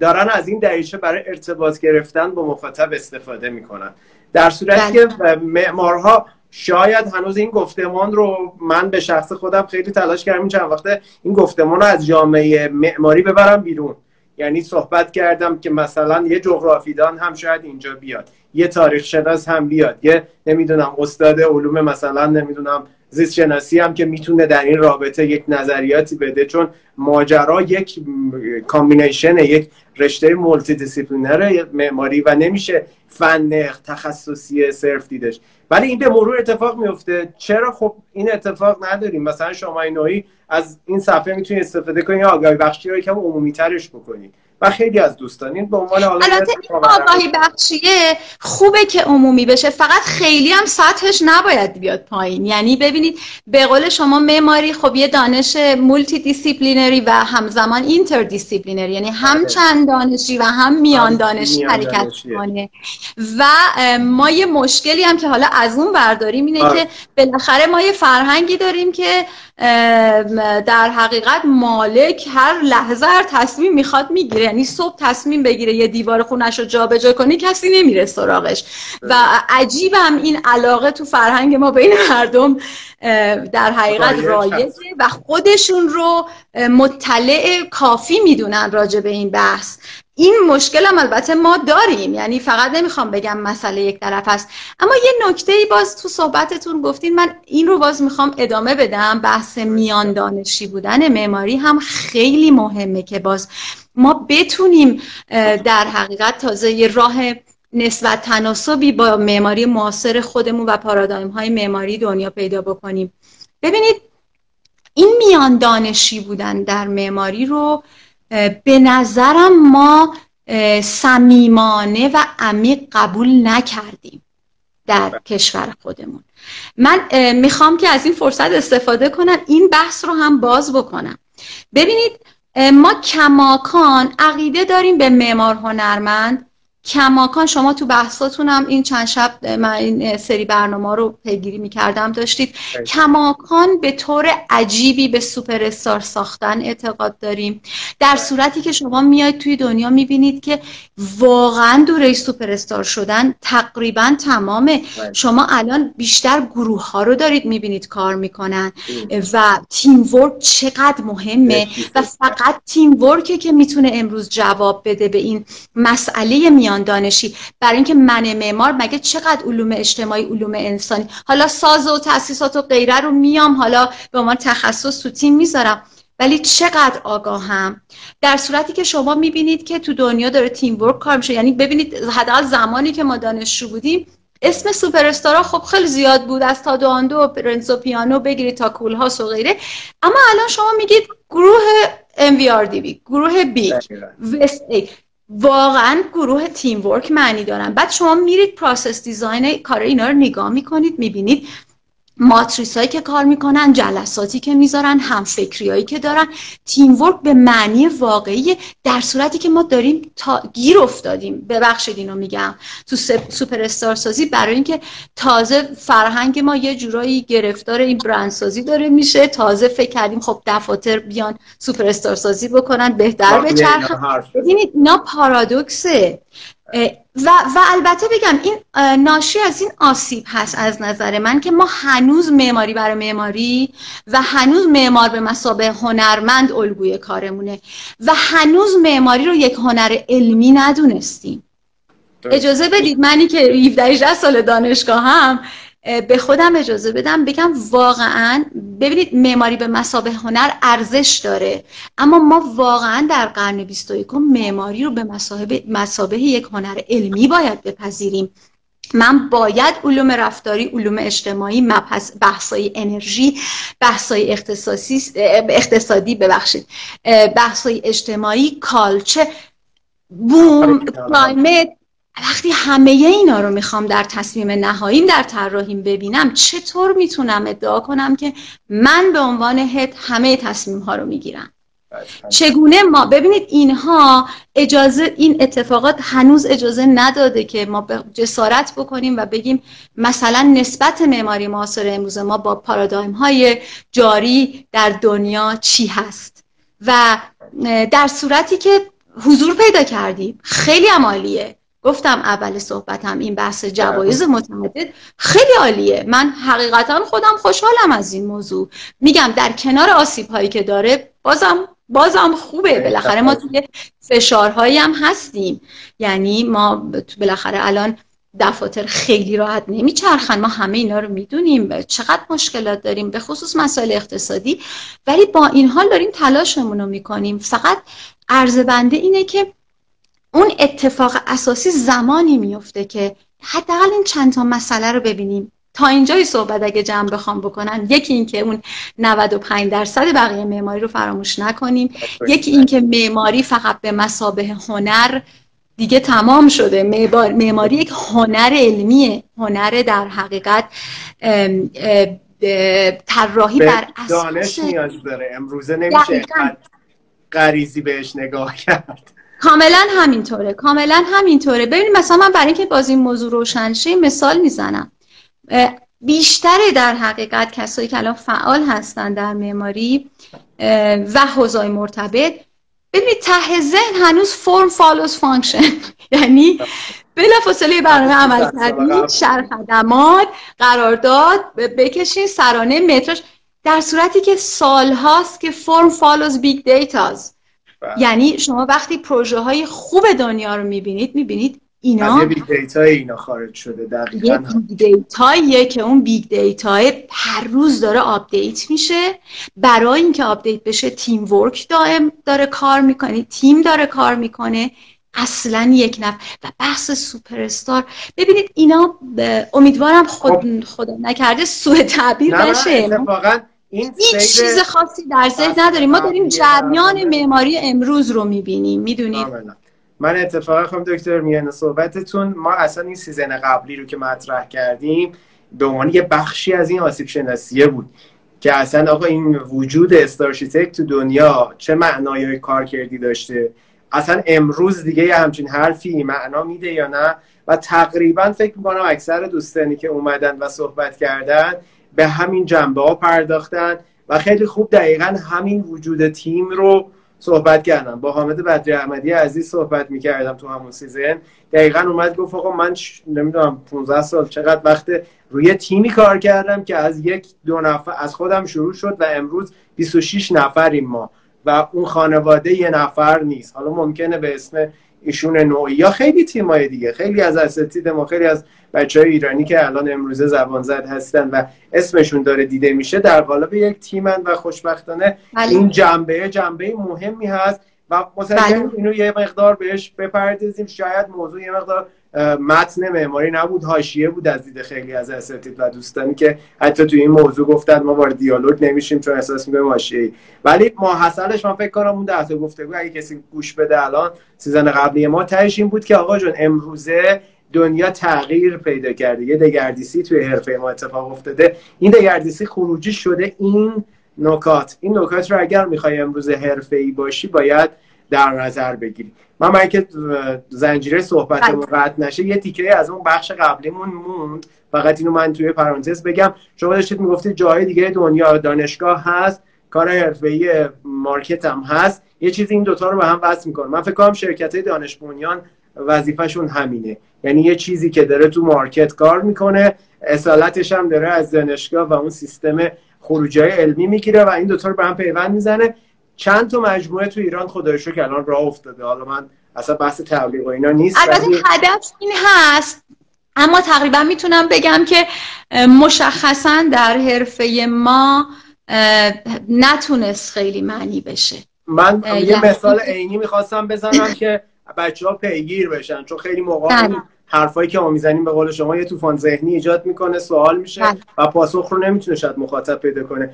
دارن از این دریچه برای ارتباط گرفتن با مخاطب استفاده می‌کنن در صورتی که بله. معمارها شاید هنوز این گفتمان رو من به شخص خودم خیلی تلاش کردم چند وقته این گفتمان رو از جامعه معماری ببرم بیرون یعنی صحبت کردم که مثلا یه جغرافیدان هم شاید اینجا بیاد یه تاریخ شناس هم بیاد یه نمی‌دونم استاد علوم مثلا نمی‌دونم زیست شناسی هم که می‌تونه در این رابطه یک نظریاتی بده چون ماجرا یک combination یک رشته multidisciplinary معماری و نمیشه فن تخصصی صرف دیدش. ولی این به مرور اتفاق میفته چرا خب این اتفاق نداریم؟ مثلا شما نوعی از این صفحه می‌تونید استفاده کنید آگاهی بخشی رو یکم عمومی ترش بکنید و خیلی از دوستان این به عنوان البته این آگاهی بخشیه خوبه که عمومی بشه. فقط خیلی هم سطحش نباید بیاد پایین. یعنی ببینید به قول شما معماری خب یه دانش multidisciplinary و همزمان interdisciplinary یعنی هم بله. چند دانشی و هم میان دانشی حرکت کنه و ما یه مشکلی هم که حالا از اون برداریم اینه آره. که بالاخره ما یه فرهنگی داریم که در حقیقت مالک هر لحظه هر تصمیم می‌خواد می‌گیره. یعنی صبح تصمیم بگیره یه دیوار خونش رو جابجا کنی کسی نمیره سراغش. و عجیب هم این علاقه تو فرهنگ ما بین مردم در حقیقت رایجه و خودشون رو مطلع کافی می‌دونن راجع به این بحث. این مشکل هم البته ما داریم یعنی فقط نمی‌خوام بگم مسئله یک طرف است. اما یه نکته ای باز تو صحبتتون گفتین من این رو باز می‌خوام ادامه بدم. بحث میان دانشی بودن معماری هم خیلی مهمه که باز ما بتونیم در حقیقت تازه یه راه نسبت تناسبی با معماری معاصر خودمون و پارادایم های معماری دنیا پیدا بکنیم. ببینید این میان دانشی بودن در معماری رو به نظرم ما صمیمانه و عمیق قبول نکردیم در کشور خودمون. من می‌خوام که از این فرصت استفاده کنم این بحث رو هم باز بکنم. ببینید ما کماکان عقیده داریم به معمار هنرمند. کماکان شما تو بحثاتون هم این چند شب من این سری برنامه رو پیگیری می‌کردم داشتید. کماکان به طور عجیبی به سوپر استار ساختن اعتقاد داریم. در صورتی که شما میاید توی دنیا می‌بینید که واقعا دوره سوپر استار شدن تقریبا تمامه. شما الان بیشتر گروه ها رو دارید می‌بینید کار می‌کنن و تیم ورک چقدر مهمه و فقط تیم ورکه که می‌تونه امروز جواب بده به این مسئله میان میان دانشی. برای اینکه من معمار مگه چقدر علوم اجتماعی علوم انسانی. حالا ساز و تاسیسات و غیره رو میام حالا به عنوان تخصص تو تیم می‌ذارم. ولی چقدر آگاهم. در صورتی که شما می‌بینید که تو دنیا داره تیم ورک کار میشه. یعنی ببینید حداقل زمانی که ما دانشجو بودیم اسم سوپر استارا خب خیلی زیاد بود. از تا دواندو و پرنسو پیانو بگیرید تا کول ها و غیره. اما الان شما میگید گروه MVRDB گروه بیگ وست واقعا گروه تیم ورک معنی دارن. بعد شما میرید پروسس دیزاین کار اینا رو نگاه می‌کنید می‌بینید ماتریس هایی که کار می‌کنن جلساتی که می‌ذارن هم هایی که دارن. تیم ورک به معنی واقعی در صورتی که ما داریم تا گیر افتادیم. ببخشید اینو میگم. تو سوپر استار سازی برای اینکه تازه فرهنگ ما یه جورایی گرفتار این برند سازی داره میشه. تازه فکر کردیم خب دفاتر بیان سوپر استار سازی بکنن بهتر بچرخن ببینید اینا پارادوکسه. و, و البته بگم این ناشی از این آسیب هست از نظر من که ما هنوز معماری برای معماری و هنوز معمار به مسابه هنرمند الگوی کارمونه و هنوز معماری رو یک هنر علمی ندونستیم. اجازه بدید منی که 17 سال دانشگاه هم به خودم اجازه بدم بگم واقعا ببینید معماری به مسابه هنر ارزش داره اما ما واقعا در قرن 21 معماری رو به مسابه یک هنر علمی باید بپذیریم. من باید علوم رفتاری علوم اجتماعی بحثای انرژی بحثای اختصاصی اقتصادی ببخشید بحثای اجتماعی کالچه بوم کلایمت وقتی همه اینا رو می‌خوام در تصمیم نهاییم در طراحیم ببینم چطور می‌تونم ادعا کنم که من به عنوان هد همه تصمیم ها رو می‌گیرم؟ چگونه ما ببینید اینها اجازه این اتفاقات هنوز اجازه نداده که ما جسارت بکنیم و بگیم مثلا نسبت معماری معاصر امروز ما با پارادایم های جاری در دنیا چی هست؟ و در صورتی که حضور پیدا کردیم. خیلی عمالیه. گفتم اول صحبتم این بحث جوایز متعدد خیلی عالیه. من حقیقتا خودم خوشحالم از این موضوع. میگم در کنار آسیب هایی که داره بازم بازم خوبه. بالاخره ما توی فشارهایی هم هستیم. یعنی ما بالاخره الان دفاتر خیلی راحت نمیچرخن. ما همه اینا رو می‌دونیم. چقدر مشکلات داریم به خصوص مسائل اقتصادی. ولی با این حال داریم تلاشمون رو می‌کنیم. فقط عرض بنده اینه که اون اتفاق اساسی زمانی میفته که حداقل این چند تا مسئله رو ببینیم. تا اینجای صحبت اگه جمع بخوام بکنن یکی اینکه اون 95 درصد بقیه معماری رو فراموش نکنیم. یکی اینکه معماری فقط به مسابه هنر دیگه تمام شده. معماری یک هنر علمیه. هنر در حقیقت طراحی بر اساس دانش نیاز داره. امروزه نمیشه غریزی بهش نگاه کرد. کاملا همینطوره کاملا همینطوره. ببینید مثلا من برای اینکه باز این موضوع روشن شه مثال می‌زنم. بیشتر در حقیقت کسایی که الان فعال هستن در معماری و حوزه‌ای مرتبط ببینید ته ذهن هنوز form follows function. یعنی بلافاصله برنامه عمل کردید شرح خدمات قرارداد بکشین سرانه مترش. در صورتی که سال هاست که form follows big data ز. یعنی شما وقتی پروژه های خوب دنیا رو می‌بینید می‌بینید اینا یه بیگ دیتا اینا خارج شده دقیقاً. big data ییه که اون big data هر روز داره update میشه. برای اینکه update بشه teamwork دائم داره کار می‌کنه تیم داره کار می‌کنه. اصلا یک نفر و بحث سوپر استار ببینید اینا امیدوارم خود خب. خدا نکرده سوء تعبیر بشه. این هیچ چیز خاصی در ذهن نداریم. ما داریم جریان معماری امروز رو می‌بینیم می‌دونید؟ من اتفاقا خواهم دکتر میان صحبتتون ما اصلا این season قبلی رو که مطرح کردیم به عنوان یه بخشی از این آسیب شناسیه بود که اصلا آقا این وجود starchitect تو دنیا چه معنای کارکردی داشته؟ اصلا امروز دیگه یه همچین حرفی معنا میده یا نه؟ و تقریبا فکر می‌کنم اکثر دوستانی که اومدن و صحبت کردن به همین جنبه ها پرداختن و خیلی خوب دقیقا همین وجود تیم رو صحبت کردم. با حامد بدری احمدی عزیز صحبت می‌کردم تو همون season. دقیقا اومد گفت آقا من نمی‌دونم 15 سال چقدر وقت روی تیمی کار کردم که از یک دو نفر از خودم شروع شد و امروز 26 نفریم ما. و اون خانواده یه نفر نیست. حالا ممکنه به اسم ایشون نوعی یا خیلی تیمای دیگه خیلی از اساتید ما خیلی از بچه های ایرانی که الان امروزه زبان زد هستن و اسمشون داره دیده میشه در قالب یک تیمن و خوشبختانه بله. این جنبه جنبه مهمی هست و مثلا بله. اینو یه مقدار بهش بپردازیم شاید موضوع یه مقدار متن معماری نبود. حاشیه بود از دید خیلی از اساتید و دوستانی که حتی تو این موضوع گفتن ما وارد دیالوگ نمیشیم چون احساس می‌کنیم حاشیه ولی ماحصلش من فکر کنم اون ده گفتگو اگه کسی گوش بده الان سیزن قبلی ما تهش این بود که آقا جون امروزه دنیا تغییر پیدا کرده. یه دگردیسی توی حرفه ما اتفاق افتاده. این دگردیسی خروجی شده این نکات. این نکات رو اگر می‌خوای امروز حرفه ای باشی باید در نظر بگیری من من که زنجیره صحبت بله. قطع نشه یه تیکه از اون بخش قبلیمون موند. فقط اینو من توی پرانتز بگم. شما داشتید می‌گفتید جای دیگه دنیا دانشگاه هست کار حرفه‌ای مارکت هم هست. یه چیزی این دوتا رو به هم وصل می‌کنه. من فکر کنم شرکت های دانش بنیان وظیفهشون همینه. یعنی یه چیزی که داره تو مارکت کار می‌کنه اصالتش هم داره از دانشگاه و اون سیستم خروجی علمی می‌گیره و این دوتا رو به هم پیوند می‌زنه. چند تا مجموعه تو ایران خدای که الان راه افتاده. حالا من اصلا بحث تبلیغ و اینا نیست البته هدف این هست. اما تقریبا می‌تونم بگم که مشخصا در حرفه ما نتونست خیلی معنی بشه. من یه مثال عینی می‌خواستم بزنم که بچه ها پیگیر بشن چون خیلی موقع بله. حرفایی که ما می‌زنیم به قول شما یه طوفان ذهنی ایجاد می‌کنه سوال میشه بله. و پاسخ رو نمی‌تونه شاید مخاطب پیدا کنه.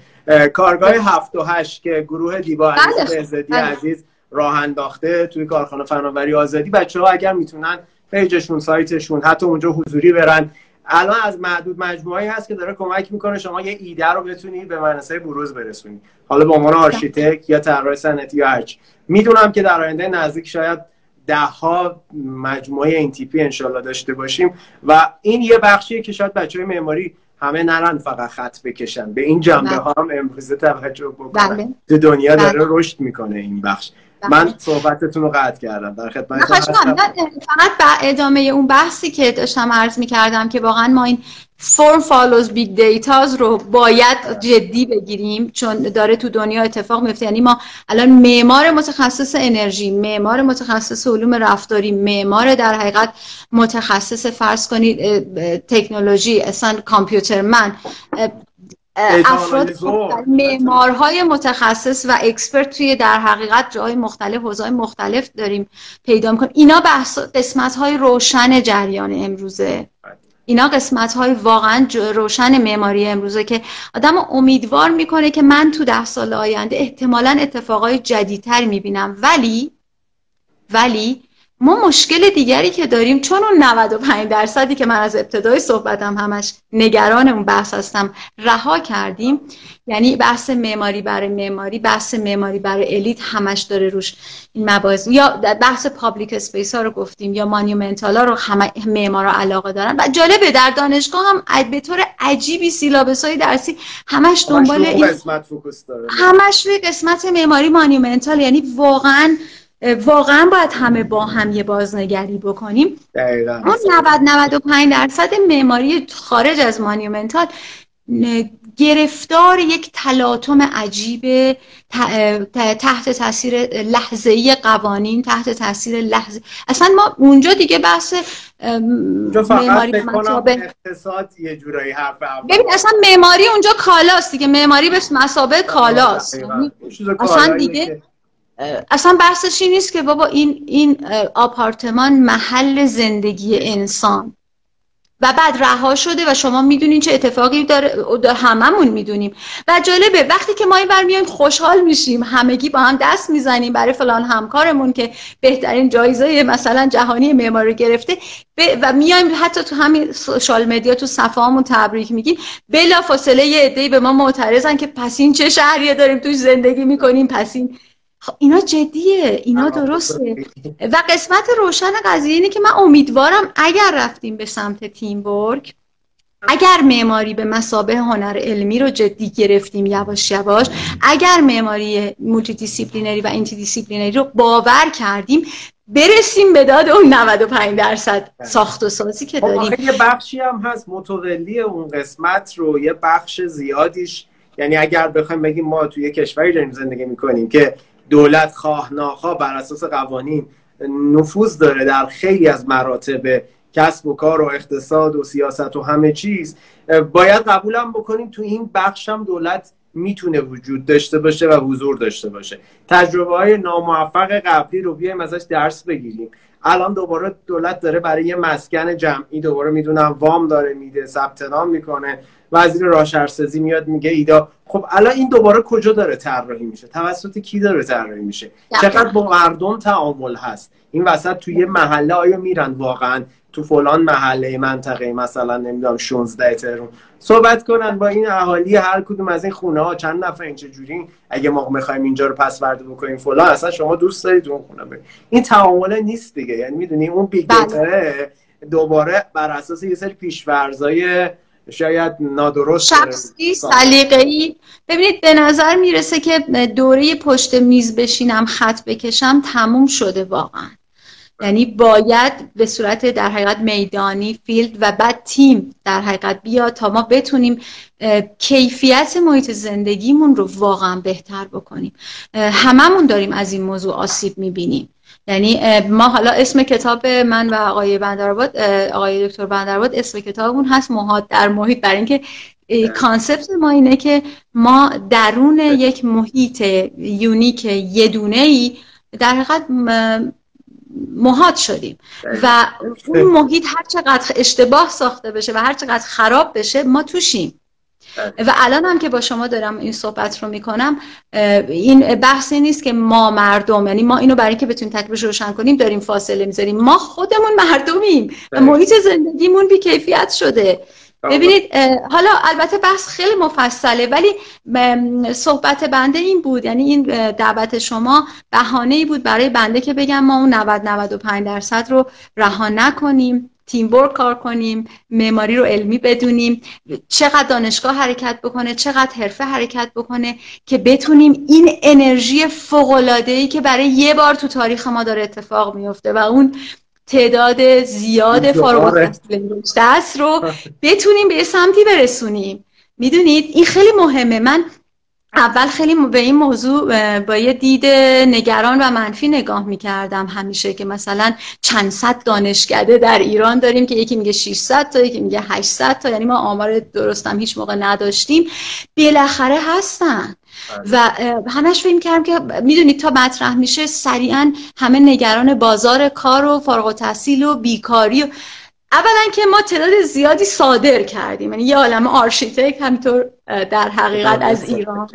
کارگاه بله. هفت و هشت که گروه دیبا عزیز عزیز راه انداخته توی کارخانه فناوری آزادی. بچه ها اگر می‌تونن page شون سایتشون حتی اونجا حضوری برن. الان از معدود مجموعه هست که داره کمک می‌کنه شما یه ایده رو بتونی به منصه بروز برسونی. حالا به عنوان آرشیتک یا طراح صنعتی یا هرچی. می‌دونم که در آینده نزدیک شاید ده ها مجموعه این تیپی انشالله داشته باشیم و این یه بخشیه که شاید بچه های معماری همه نرن فقط خط بکشن به این جنبه ها هم امروزه توجه بکنن بله. تو دنیا داره بله. رشد می‌کنه این بخش من صحبتتون رو قطع کردم. در خدمت فقط به ادامه اون بحثی که داشتم عرض می کردم که واقعا ما این form follows big data ز رو باید جدی بگیریم چون داره تو دنیا اتفاق میفته یعنی ما الان معمار متخصص انرژی معمار متخصص علوم رفتاری معمار در حقیقت متخصص فرض کنید تکنولوژی اصلا کامپیوترمن افراد معمارهای متخصص و اکسپرت توی در حقیقت جای مختلف حوزه‌های مختلف داریم پیدا می‌کنیم. اینا بحث قسمت های روشن جریان امروزه. اینا قسمت های واقعا روشن معماری امروزه که آدم امیدوار می‌کنه که من تو ده سال آینده احتمالا اتفاقای جدیدتر می‌بینم. ولی ولی ما مشکل دیگری که داریم چون اون 95 درصدی که من از ابتدای صحبتم همش نگران اون بحث هستم رها کردیم. یعنی بحث معماری برای معماری بحث معماری برای elite همش داره روش این مباحث. یا بحث public space ها رو گفتیم یا monumental ها رو همه معمارا علاقه دارن. و جالبه در دانشگاه هم به طور عجیبی syllabus های درسی همش دنبال این قسمت focus داره. همش روی قسمت معماری monumental. یعنی واقعا واقعا باید همه با هم یه بازنگری بکنیم. دقیقا. اون 90 95 درصد معماری خارج از monumental گرفتار یک تلاطم عجیب تحت تاثیر لحظه‌ای قوانین تحت تاثیر لحظه. اصلا ما اونجا دیگه بحث معماری اقتصاد یه جورایی حرف ببین اصلا معماری اونجا کالاست دیگه. معماری به مسابقه کالاست. اصلا دیگه اصلا بحثش این نیست که بابا این این آپارتمان محل زندگی انسان. و بعد رها شده و شما می‌دونین چه اتفاقی داره هممون می‌دونیم. و جالبه وقتی که ما این بر میایم خوشحال میشیم. همگی با هم دست می‌زنیم برای فلان همکارمون که بهترین جایزه مثلا جهانی معماری گرفته. و میایم حتی تو همین سوشال مدیا تو صفحه‌مون تبریک میگیم. بلا فاصله یه عده‌ای به ما معترضن که پس این چه شهریه داریم توش زندگی می‌کنیم پس این خب اینا جدیه اینا درسته. و قسمت روشن قضیه اینه که من امیدوارم اگر رفتیم به سمت تیم ورک اگر معماری به مسابه هنر علمی رو جدی گرفتیم یواش یواش اگر معماری multidisciplinary و interdisciplinary رو باور کردیم برسیم به داد اون 95 درصد ساخت و سازی که خب داریم. یه بخشی هم هست متولی اون قسمت رو یه بخش زیادیش. یعنی اگر بخوایم بگیم ما توی کشوری داریم زندگی می‌کنیم که دولت خواه ناخواه بر اساس قوانین نفوذ داره در خیلی از مراتب کسب و کار و اقتصاد و سیاست و همه چیز. باید قبولم بکنیم تو این بخش هم دولت می‌تونه وجود داشته باشه و حضور داشته باشه. تجربه های ناموفق قبلی رو بیایم ازش درس بگیریم. الان دوباره دولت داره برای یه مسکن جمعی دوباره می‌دونم وام داره میده ثبت نام می‌کنه. وزیر راشرسازی میاد میگه ایدا. خب الان این دوباره کجا داره طراحی میشه؟ توسط کی داره طراحی میشه؟ چقدر با مردم تعامل هست؟ این وسط توی محله آیا میرن واقعا؟ تو فلان محله منطقه مثلا نمی‌دونم 16 ترون صحبت کنن با این اهالی هر کدوم از این خونه ها چند نفر این جوری اگه ما می‌خوایم اینجا رو پس ورده بکنیم فلان اصلا شما دوست دارید اون خونه برید. این تعامل نیست دیگه. یعنی می‌دونی اون بیگ بله. دوباره بر اساس یه سری پیشورزای شاید نادرست شخصی سلیقه‌ای. ببینید به نظر می‌رسه که دوره پشت میز بشینم خط بکشم تموم شده واقعا. یعنی باید به صورت در حقیقت میدانی field و بعد تیم در حقیقت بیاد تا ما بتونیم کیفیت محیط زندگیمون رو واقعا بهتر بکنیم. هممون داریم از این موضوع آسیب می‌بینیم. یعنی ما حالا اسم کتاب من و آقای بندرآباد آقای دکتر بندرآباد اسم کتابمون هست محاط در محیط. برای اینکه concept ما اینه که ما درون یک محیط یونیک یدونه ای در حقیقت محاد شدیم. و اون محیط هر چقدر اشتباه ساخته بشه و هر چقدر خراب بشه ما توشیم. و الان هم که با شما دارم این صحبت رو می‌کنم این بحثی نیست که ما مردم یعنی ما اینو برای اینکه بتونیم تکلیفش روشن کنیم داریم فاصله می‌ذاریم. ما خودمون مردمیم و محیط زندگیمون بی کیفیت شده. ببینید حالا البته بحث خیلی مفصله ولی صحبت بنده این بود. یعنی این دعوت شما بهانه ای بود برای بنده که بگم ما اون 90 95 درصد رو رها نکنیم تیم ورک کار کنیم معماری رو علمی بدونیم چقدر دانشگاه حرکت بکنه چقدر حرفه حرکت بکنه که بتونیم این انرژی فوق ای که برای یه بار تو تاریخ ما داره اتفاق میفته و اون تعداد زیاد فارغ دست رو بتونیم به سمتی برسونیم. می‌دونید این خیلی مهمه. من اول خیلی به این موضوع با یه دید نگران و منفی نگاه می‌کردم همیشه که مثلا چند صد دانشکده در ایران داریم که یکی میگه 600 تا یکی میگه 800 تا. یعنی ما آمار درستم هیچ موقع نداشتیم. بالاخره هستن. و همش فکر کردم که می‌دونید تا مطرح میشه سریعا همه نگران بازار کار و فارغ التحصیل و بیکاری و اولا که ما تعداد زیادی صادر کردیم. یعنی یه عالم architect همینطور در حقیقت از ایران.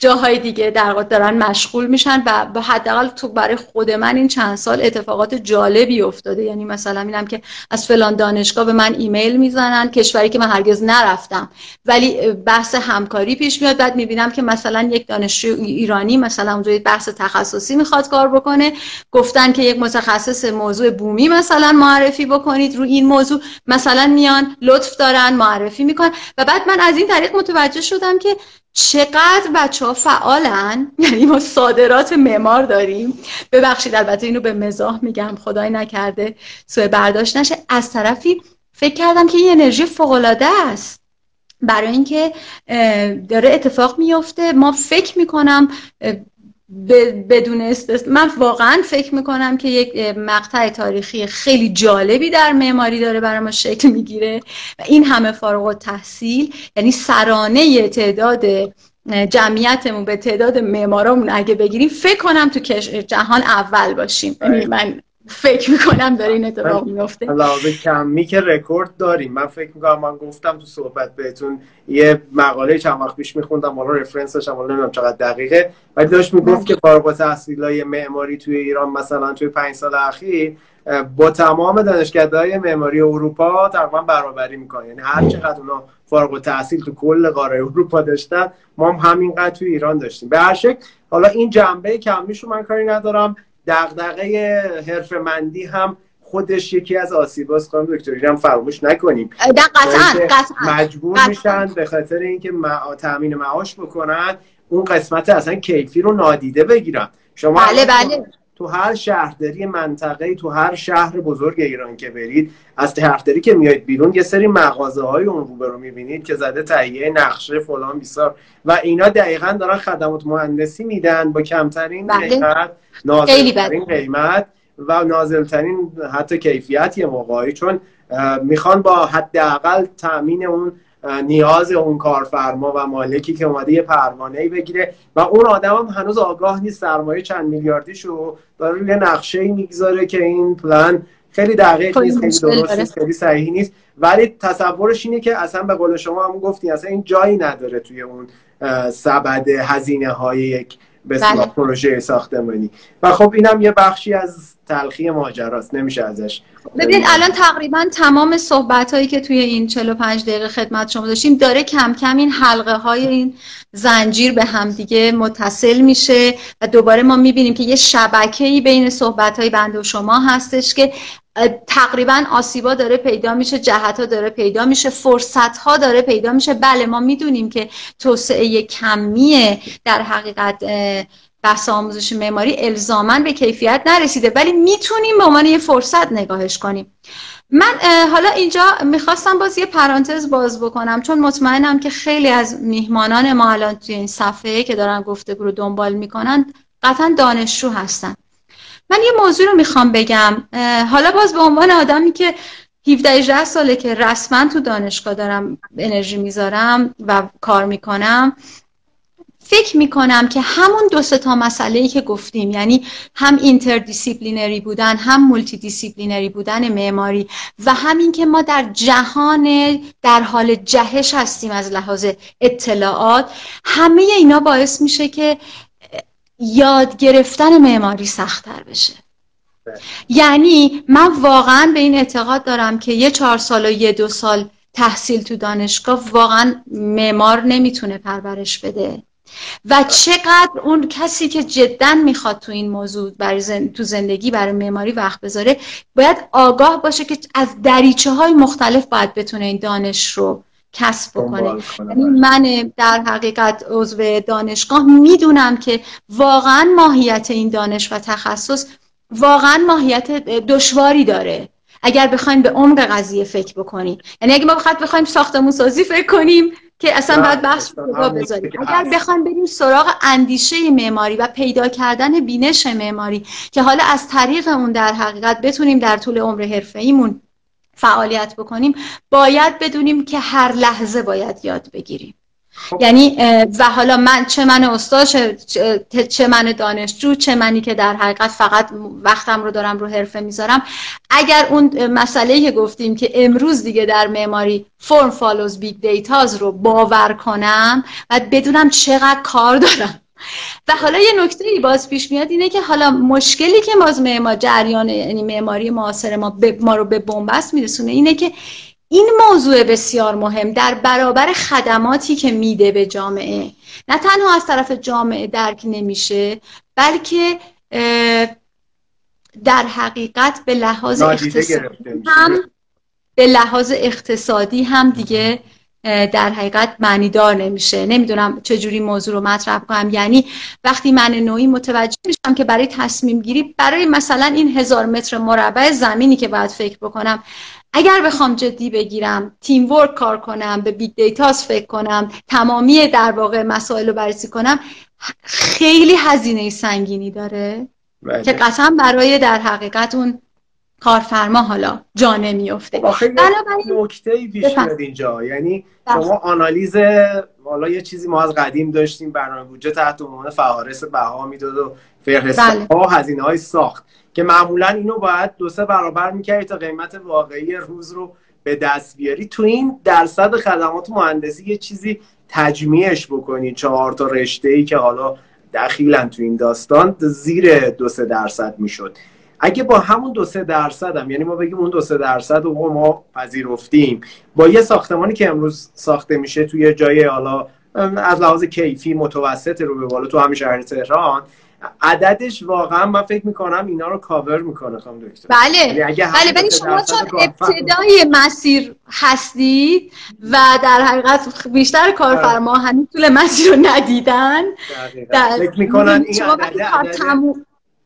جاهای دیگه در واقع دارن مشغول میشن و به حداقل تو برای خود من این چند سال اتفاقات جالبی افتاده. یعنی مثلا می‌بینم که از فلان دانشگاه به من ایمیل می‌زنن کشوری که من هرگز نرفتم. ولی بحث همکاری پیش میاد بعد می‌بینم که مثلا یک دانشجو ایرانی مثلا اونجا بحث تخصصی می‌خواد کار بکنه. گفتن که یک متخصص موضوع بومی مثلا معرفی بکنید رو این موضوع. مثلا میان لطف دارن معرفی می‌کنن. و بعد من از این طریق متوجه شدم که چقدر بچه ها فعالن؟ یعنی ما صادرات معمار داریم. ببخشید البته اینو به مزاح میگم خدای نکرده سوء برداشت نشه. از طرفی فکر کردم که این انرژی فوق است. برای اینکه داره اتفاق میفته ما فکر می‌کنم بدون استثنا من واقعا فکر می‌کنم که یک مقطع تاریخی خیلی جالبی در معماری داره برای ما شکل می‌گیره و این همه فارغ و تحصیل یعنی سرانه تعداد جمعیتمون به تعداد معمارامون اگه بگیریم فکر کنم تو جهان اول باشیم. یعنی من فکر می‌کنم داره این اتفاق میفته علاوه کمی که رکورد داریم. من فکر می‌کنم من گفتم تو صحبت بهتون یه مقاله چند وقت پیش میخوندم حالا رفرنسش هم نمی‌دونم چقدر دقیقه. ولی داشت می‌گفت که فارغ التحصیلای معماری توی ایران مثلا توی پنج سال اخیر با تمام دانشگاه‌های معماری اروپا تقریبا برابری می‌کنه یعنی هر چقدر اونا فارغ التحصیل تو کل قاره اروپا داشتن ما هم همینقدر توی ایران داشتیم. به هر شکل حالا این جنبه کمیشو من کاری ندارم. دغدغه حرفه مندی هم خودش یکی از آسیباست خانم دکتری هم فراموش نکنیم. مجبور میشن به خاطر اینکه تامین معاش بکنن اون قسمت اصلا کیفی رو نادیده بگیرن. شما بله بله. تو هر شهرداری منطقه تو هر شهر بزرگ ایران که برید از شهرداری که میایید بیرون یه سری مغازه های اون رو می‌بینید که زده تهیه نقشه فلان بیسار. و اینا دقیقا دارن خدمات مهندسی میدن با کمترین بله. قیمت نازلترین قیمت و نازلترین حتی کیفیت یه موقعی. چون می‌خوان با حداقل تامین اون نیاز اون کارفرما و مالکی که اومده یه پروانه ای بگیره و اون آدم هم هنوز آگاه نیست سرمایه چند میلیاردیشو داره روی نقشه ای می‌گذاره که این پلان خیلی دقیق نیست خیلی درست نیست خیلی صحیح نیست. ولی تصورش اینه که اصلا به قول شما هم گفتی اصلا این جایی نداره توی اون سبد هزینه های یک به بله. پروژه ساختمانی و خب اینم یه بخشی از تلخی ماجراست نمیشه ازش ببینید الان تقریبا تمام صحبت هایی که توی این 45 دقیقه خدمت شما داشتیم داره کم کم این حلقه های این زنجیر به همدیگه متصل میشه و دوباره ما می‌بینیم که یه شبکه‌ای بین صحبت های بنده و شما هستش که تقریبا آسیبا داره پیدا میشه جهت ها داره پیدا میشه فرصت ها داره پیدا میشه. بله ما می‌دونیم که توسعه کمیه در حقیقت بحث آموزش معماری الزاما به کیفیت نرسیده ولی می‌تونیم به عنوان یه فرصت نگاهش کنیم. من حالا اینجا می‌خواستم باز یه پرانتز باز بکنم چون مطمئنم که خیلی از میهمانان ما الان توی این صفحه که دارن گفتگو رو دنبال می‌کنن قطعا دانشجو هستن. من یه موضوع رو می‌خوام بگم. حالا باز به عنوان آدمی که 17 18 ساله که رسما تو دانشگاه دارم انرژی می‌ذارم و کار می‌کنم فکر می‌کنم که همون دو تا مسئله که گفتیم یعنی هم interdisciplinary بودن هم multidisciplinary بودن معماری و همین که ما در جهان در حال جهش هستیم از لحاظ اطلاعات همه اینا باعث میشه که یاد گرفتن معماری سختتر بشه. یعنی من واقعا به این اعتقاد دارم که یه چهار سال و یه دو سال تحصیل تو دانشگاه واقعا معمار نمی‌تونه پرورش بده. و چقدر اون کسی که جدا می‌خواد تو این موضوع برای تو زندگی برای معماری وقت بذاره باید آگاه باشه که از دریچه های مختلف باید بتونه این دانش رو کسب بکنه. یعنی من در حقیقت عضو دانشگاه می‌دونم که واقعا ماهیت این دانش و تخصص واقعا ماهیت دشواری داره. اگر بخوایم به عمق قضیه فکر بکنیم. یعنی اگه ما بخواد بخوایم ساختمون سازی فکر کنیم که اصلا باید بحث رو بذاریم. اگر بخوایم بریم سراغ اندیشه معماری و پیدا کردن بینش معماری که حالا از طریق اون در حقیقت بتونیم در طول عمر حرفه‌ایمون فعالیت بکنیم باید بدونیم که هر لحظه باید یاد بگیریم. خب. یعنی و حالا من چه من استاد چه, چه من دانشجو چه منی که در حقیقت فقط وقتم رو دارم رو حرفه می‌ذارم. اگر اون مسئله که گفتیم که امروز دیگه در معماری form follows big datas رو باور کنم و بدونم چقدر کار دارم. و حالا یه نکته ای باز پیش میاد اینه که حالا مشکلی که باز معمار جریان یعنی معماری معاصر ما ما رو به بنبست میرسونه اینه که این موضوع بسیار مهم در برابر خدماتی که میده به جامعه. نه تنها از طرف جامعه درک نمیشه بلکه در حقیقت به لحاظ اقتصادی هم به لحاظ اقتصادی هم دیگه در حقیقت معنیدار نمیشه. نمی‌دونم چجوری موضوع رو مطرح کنم. یعنی وقتی من نوعی متوجه میشم که برای تصمیم گیری برای مثلا این هزار متر مربع زمینی که باید فکر بکنم اگر بخوام جدی بگیرم team work کار کنم به big datas فکر کنم تمامی در واقع مسائل رو بررسی کنم خیلی هزینه سنگینی داره. بله. که قطعا برای در حقیقت اون کارفرما حالا جا نمیفته نکته ای پیش میاد اینجا. یعنی بله. شما آنالیز حالا یه چیزی ما از قدیم داشتیم برنامه بودجه تحت عنوان فهارس بها می‌داد و فهرست ها بله. هزینه های ساخت که معمولا اینو باید دو سه برابر می‌کردی تا قیمت واقعی روز رو به دست بیاری. تو این درصد خدمات مهندسی یه چیزی تجمیعش بکنی. چهار تا رشته ای که حالا دخیلن تو این داستان زیر دو سه درصد می‌شد. اگه با همون دو سه درصد هم یعنی ما بگیم اون دو سه درصد رو ما پذیرفتیم. با یه ساختمانی که امروز ساخته میشه توی جای حالا از لحاظ کیفی متوسط رو به بالا تو همین شهر تهران عددش واقعا من فکر می‌کنم اینا رو کاور می‌کنه خانم دکتر. بله. یعنی بله ولی شما چون ابتدای مسیر هستید و در حقیقت بیشتر کارفرما آره. هنوز طول مسیر رو ندیدن در... فکر می‌کنن این عدده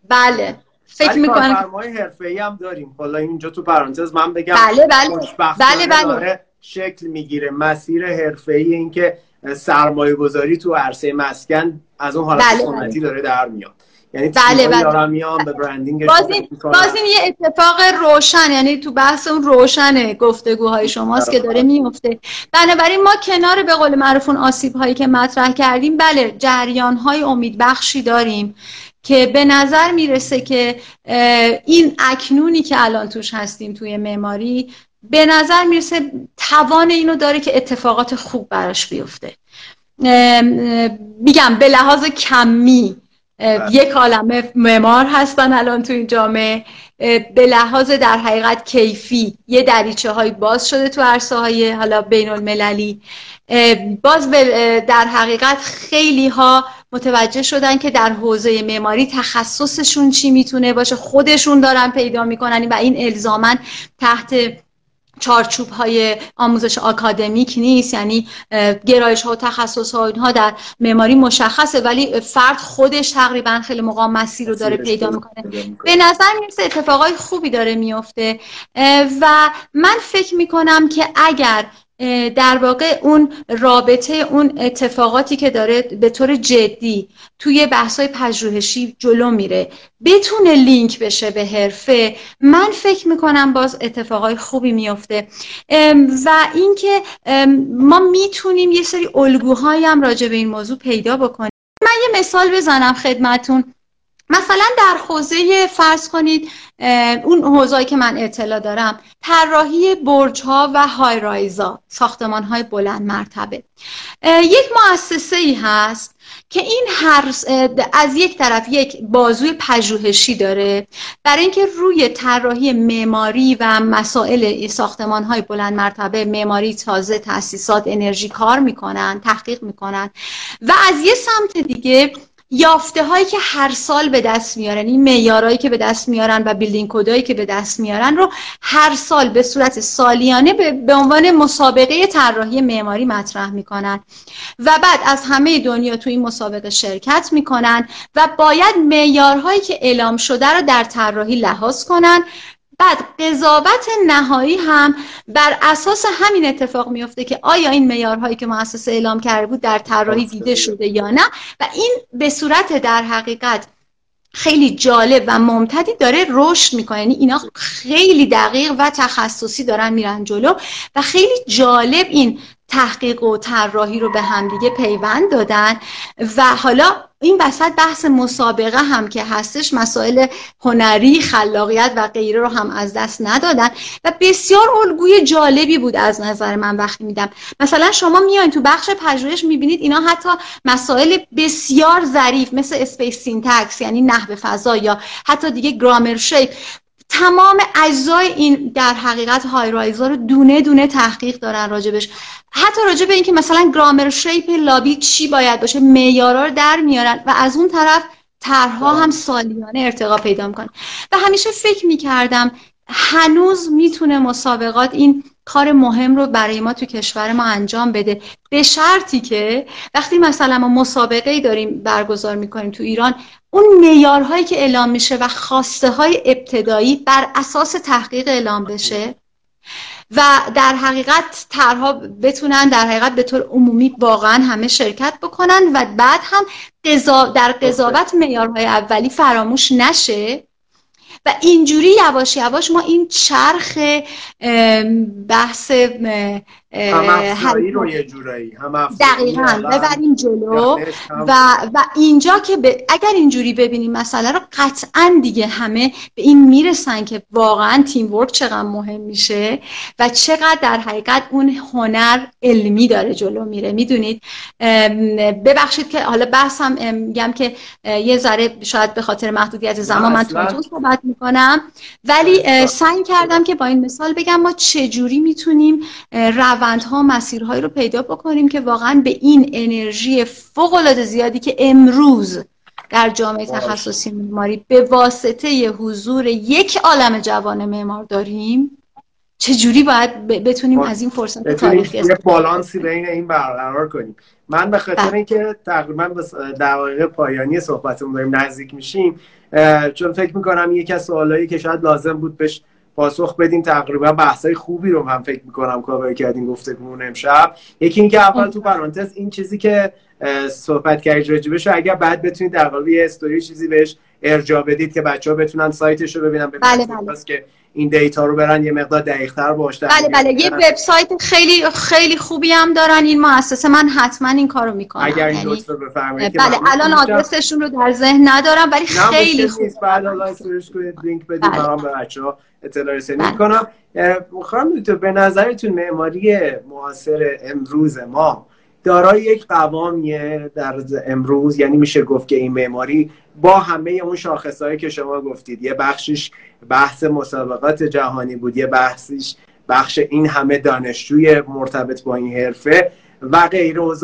بله. فکر می‌کنم کارفرمای حرفه‌ای هم داریم. حالا اینجا تو پرانتز من بگم بله بله. بله بله. شکل می‌گیره. مسیر حرفه‌ای این که سرمایه گذاری تو عرصه مسکن از اون حالت بله, بله. داره در میاد. یعنی بله بله. میان به برندینگ باز این یه اتفاق روشن یعنی تو بحث اون روشن گفتگوهای شماست که داره میفته بنابراین ما کنار به قول معروفون آسیب هایی که مطرح کردیم بله جریان های امیدبخشی داریم. که به نظر می‌رسه که این اکنونی که الان توش هستیم توی معماری به نظر می‌رسه توان اینو داره که اتفاقات خوب براش بیفته. میگم به لحاظ کمی بله. یک عالمه معمار هستن الان تو این جامعه. به لحاظ در حقیقت کیفی یه دریچه های باز شده تو عرصه های حالا بین المللی باز در حقیقت خیلی ها متوجه شدن که در حوزه معماری تخصصشون چی می‌تونه باشه. خودشون دارن پیدا می‌کنن. و این الزامن تحت چارچوب های آموزش آکادمیک نیست. یعنی گرایش ها و تخصص ها اینها در معماری مشخصه. ولی فرد خودش تقریبا خیلی موقع مسیر رو داره پیدا می‌کنه. به نظر می‌رسه اتفاقای خوبی داره میفته و من فکر می‌کنم که اگر در واقع اون رابطه اون اتفاقاتی که داره به طور جدی توی بحث‌های پژوهشی جلو میره. بتونه لینک بشه به حرفه. من فکر می‌کنم باز اتفاقای خوبی میفته و اینکه ما می‌تونیم یه سری الگوهایی هم راجع به این موضوع پیدا بکنیم. من یه مثال بزنم خدمتون. مثلا در حوزه فرض کنید اون حوزه‌ای که من اطلاع دارم طراحی برج ها و های رایزا ساختمان های بلند مرتبه. یک مؤسسه ای هست که این هر از یک طرف یک بازوی پژوهشی داره برای اینکه روی طراحی معماری و مسائل ساختمان های بلند مرتبه معماری تازه تاسیسات انرژی کار می‌کنن تحقیق می‌کنن. و از یه سمت دیگه یافته هایی که هر سال به دست میارن این معیارهایی که به دست میارن و بیلدینگ کدایی که به دست میارن رو هر سال به صورت سالیانه به عنوان مسابقه طراحی معماری مطرح می‌کنن. و بعد از همه دنیا تو این مسابقه شرکت می‌کنن و باید معیارهایی که اعلام شده رو در طراحی لحاظ کنن بعد قضاوت نهایی هم بر اساس همین اتفاق میفته که آیا این معیارهایی که مؤسسه اعلام کرده بود در طراحی دیده شده یا نه؟ و این به صورت در حقیقت خیلی جالب و ممتدی داره رشد می‌کنه. یعنی اینا خیلی دقیق و تخصصی دارن میرن جلو و خیلی جالب این تحقیق و طراحی رو به همدیگه پیوند دادن و حالا این وسط بحث مسابقه هم که هستش مسائل هنری خلاقیت و غیره رو هم از دست ندادن و بسیار الگوی جالبی بود از نظر من وقتی میدم مثلا شما میایین تو بخش پژوهش می‌بینید اینا حتی مسائل بسیار ظریف مثل space syntax یعنی نحو فضا یا حتی دیگه grammar shape تمام اجزای این در حقیقت high-rise ا رو دونه دونه تحقیق دارن راجبش. حتی راجب به اینکه مثلا grammar shape لابی چی باید باشه معیارا رو در میارن و از اون طرف طرحها هم سالیانه ارتقا پیدا می‌کنن. و همیشه فکر می‌کردم هنوز می‌تونه مسابقات این کار مهم رو برای ما تو کشور ما انجام بده. به شرطی که وقتی مثلا ما مسابقه ای داریم برگزار می‌کنیم تو ایران اون میارهایی که اعلام میشه و خواسته های ابتدایی بر اساس تحقیق اعلام بشه و در حقیقت طرها بتونن در حقیقت به طور عمومی واقعا همه شرکت بکنن و بعد هم در قضاوت معیارهای اولی فراموش نشه. و اینجوری یواش یواش ما این چرخ بحث هم رو یه جورایی دقیقا ببریم جلو و, و اینجا که اگر اینجوری ببینیم مسئله رو قطعا دیگه همه به این می‌رسن که واقعا تیم ورک چقدر مهم میشه و چقدر در حقیقت اون هنر علمی داره جلو میره. می‌دونید؟ ببخشید که حالا بحثم میگم که یه ذره شاید به خاطر محدودیت زمان من تونتون صحبت می‌کنم. ولی سعی کردم که با این مثال بگم ما چجوری می‌تونیم روندها مسیرهایی رو پیدا بکنیم که واقعا به این انرژی فوق العاده زیادی که امروز در جامعه تخصصی معماری به واسطه حضور یک عالم جوان معمار داریم چجوری باید بتونیم از این فرصت تاریخی یه بالانسی بین این برقرار کنیم. من به خاطر بله. اینکه تقریبا به دقایق پایانی صحبتمون داریم نزدیک میشیم چون فکر می‌کنم یکی از سوالایی که شاید لازم بود بهش پاسخ بدیم تقریبا بحثای خوبی رو من فکر می‌کنم کاور کردیم گفتگومون امشب یکی اینکه اول تو پرانتز این چیزی که صحبت کردید راجبش اگر بعد بتونید در یه استوری چیزی بهش ارجاع بدید که بچه ها بتونن سایتش رو ببینن بله بله. که این دیتا رو برن یه مقدار دقیق‌تر باشه بله بله. یه وبسایت خیلی خیلی خوبی هم دارن. این مؤسسه من حتما این کارو می‌کنم. اگر این یعنی... بفرمایید بله الان آدرسشون رو در ذهن ندارم ولی خیلی خوب. بعد الان سرچ کنید لینک بدید. بله. برام به بچه‌ها اطلاع رسانی بله. می‌کنم. خانم به نظرتون معماری معاصر امروز ما دارای یک قوامیه در امروز؟ یعنی میشه گفت که این معماری با همه اون شاخصهایی که شما گفتید. یه بخشش بحث مسابقات جهانی بود یه بحثش بخش این همه دانشجوی مرتبط با این حرفه و غیر و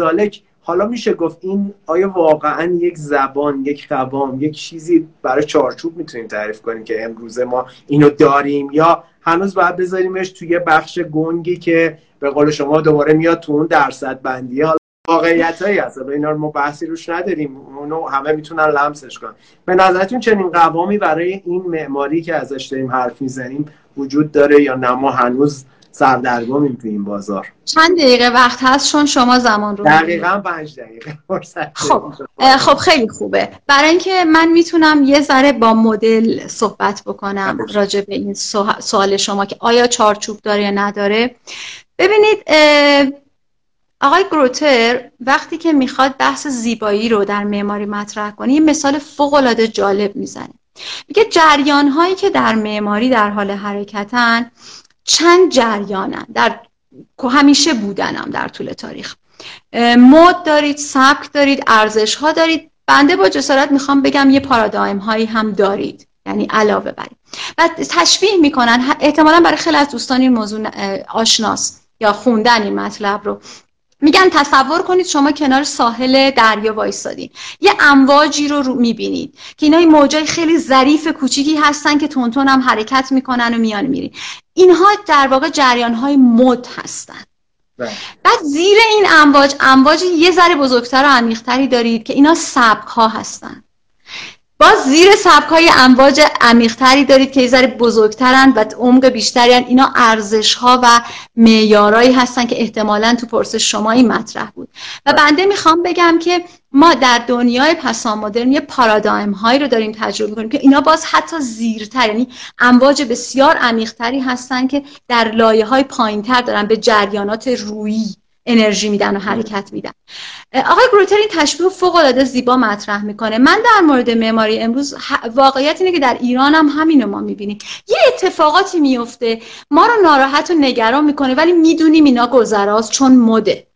حالا میشه گفت این آیا واقعا یک زبان یک قوام یک چیزی برای چارچوب می‌تونیم تعریف کنیم که امروزه ما اینو داریم یا هنوز باید بذاریمش توی بخش گنگی که به قول شما دوباره میاد تو اون درصد بندی حالا واقعیت هایی هست اینا رو ما بحثی روش نداریم. اونو همه می‌تونن لمسش کنن. به نظرتون چنین قوامی برای این معماری که ازش داریم حرف می‌زنیم وجود داره یا نه؟ ما هنوز سردرگمیم تو این بازار. چند دقیقه وقت هست؟ چون شما زمان رو دقیقا پنج دقیقه. خب خب خیلی خوبه. برای اینکه من می‌تونم یه ذره با مدل صحبت بکنم راجع به این سوال شما که آیا چارچوب داره یا نداره. ببینید آقای گروتر وقتی که می‌خواد بحث زیبایی رو در معماری مطرح کنه یه مثال فوق العاده جالب می‌زنه. میگه جریان هایی که در معماری در حال حرکتن چند جریانن. در همیشه بودنم در طول تاریخ. مد دارید سبک دارید ارزش ها دارید. بنده با جسارت می‌خوام بگم یه پارادایم هایی هم دارید. یعنی علاوه بر و تشبیه می‌کنن احتمالا برای خیلی از دوستان این موضوع آشناس یا خوندن این مطلب رو. میگن تصور کنید شما کنار ساحل دریا وایستادین. یه امواجی رو, رو می‌بینید که اینا موجای خیلی ظریف کوچیکی هستن که تونتون هم حرکت می‌کنن و میان میرین. اینها در واقع جریان های مد هستن. بله. بعد زیر این امواج امواج یه ذره بزرگتر و عمیقتری دارید که اینا سبک ها هستن. باز زیر سبک های امواج عمیقتری دارید که ذره بزرگترن و عمق بیشتری هن. اینا ارزش ها و معیارایی هستن که احتمالا تو پرسش شما این مطرح بود. و بنده می‌خوام بگم که ما در دنیای پسان مدرن یه پارادایم هایی رو داریم تجربه کنیم که اینا باز حتی زیرتر یعنی امواج بسیار عمیقتری هستن که در لایه های پایینتر دارن به جریانات رویی. انرژی میدن و حرکت میدن. آقای گروتر این تشبیه فوق العاده زیبا مطرح می‌کنه. من در مورد معماری امروز واقعیت اینه که در ایران هم همینو ما می‌بینیم. یه اتفاقاتی میفته ما رو ناراحت و نگران می‌کنه ولی می‌دونیم اینا گذراست چون مده.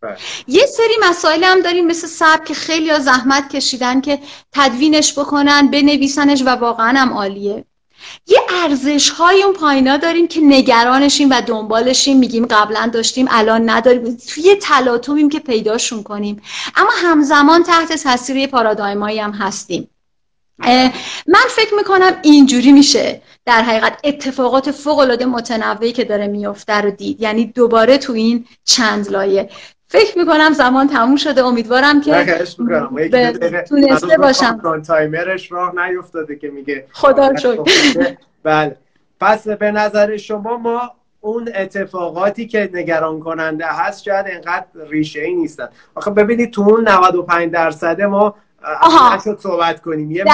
بله. یه سری مسائل هم داریم مثل سب که خیلی زحمت کشیدن که تدوینش بکنن بنویسنش و واقعا هم عالیه. یه ارزش های اون پایینا داریم که نگرانشیم و دنبالشیم میگیم قبلا داشتیم الان نداریم. توی تلاطمیم که پیداشون کنیم. اما همزمان تحت تاثیر پارادایمایی هم هستیم. من فکر می‌کنم اینجوری میشه در حقیقت اتفاقات فوق العاده متنوعی که داره میفته رو دید. یعنی دوباره تو این چند لایه. فکر می‌کنم زمان تموم شده. امیدوارم که تونسته باشم. تایمرش راه نیفتاده که میگه خدا شد بله. پس به نظر شما ما اون اتفاقاتی که نگران کننده هست شاید انقدر ریشه ای نیستن. آخه ببینید تو اون 95 درصد ما نشد صحبت کنیم. یه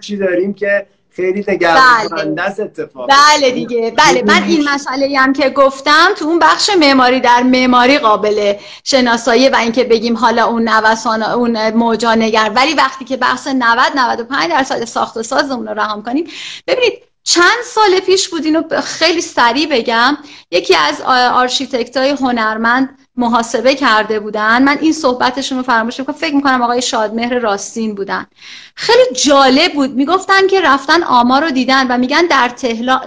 چی داریم که خیلی نگران بله. اتفاق بله دیگه بله من این مسئله هم که گفتم تو اون بخش معماری در معماری قابل شناسایی و اینکه بگیم حالا اون نوسان اون موجا نگر ولی وقتی که بحث 90 95 درصد ساخت و سازمون رو رها کنیم ببینید چند سال پیش بود اینو خیلی سریع بگم یکی از architect های هنرمند محاسبه کرده بودن. من این صحبتشون رو فراموش می‌کنم فکر می‌کنم آقای شادمهر راستین بودن. خیلی جالب بود. می‌گفتن که رفتن آمار رو دیدن و میگن در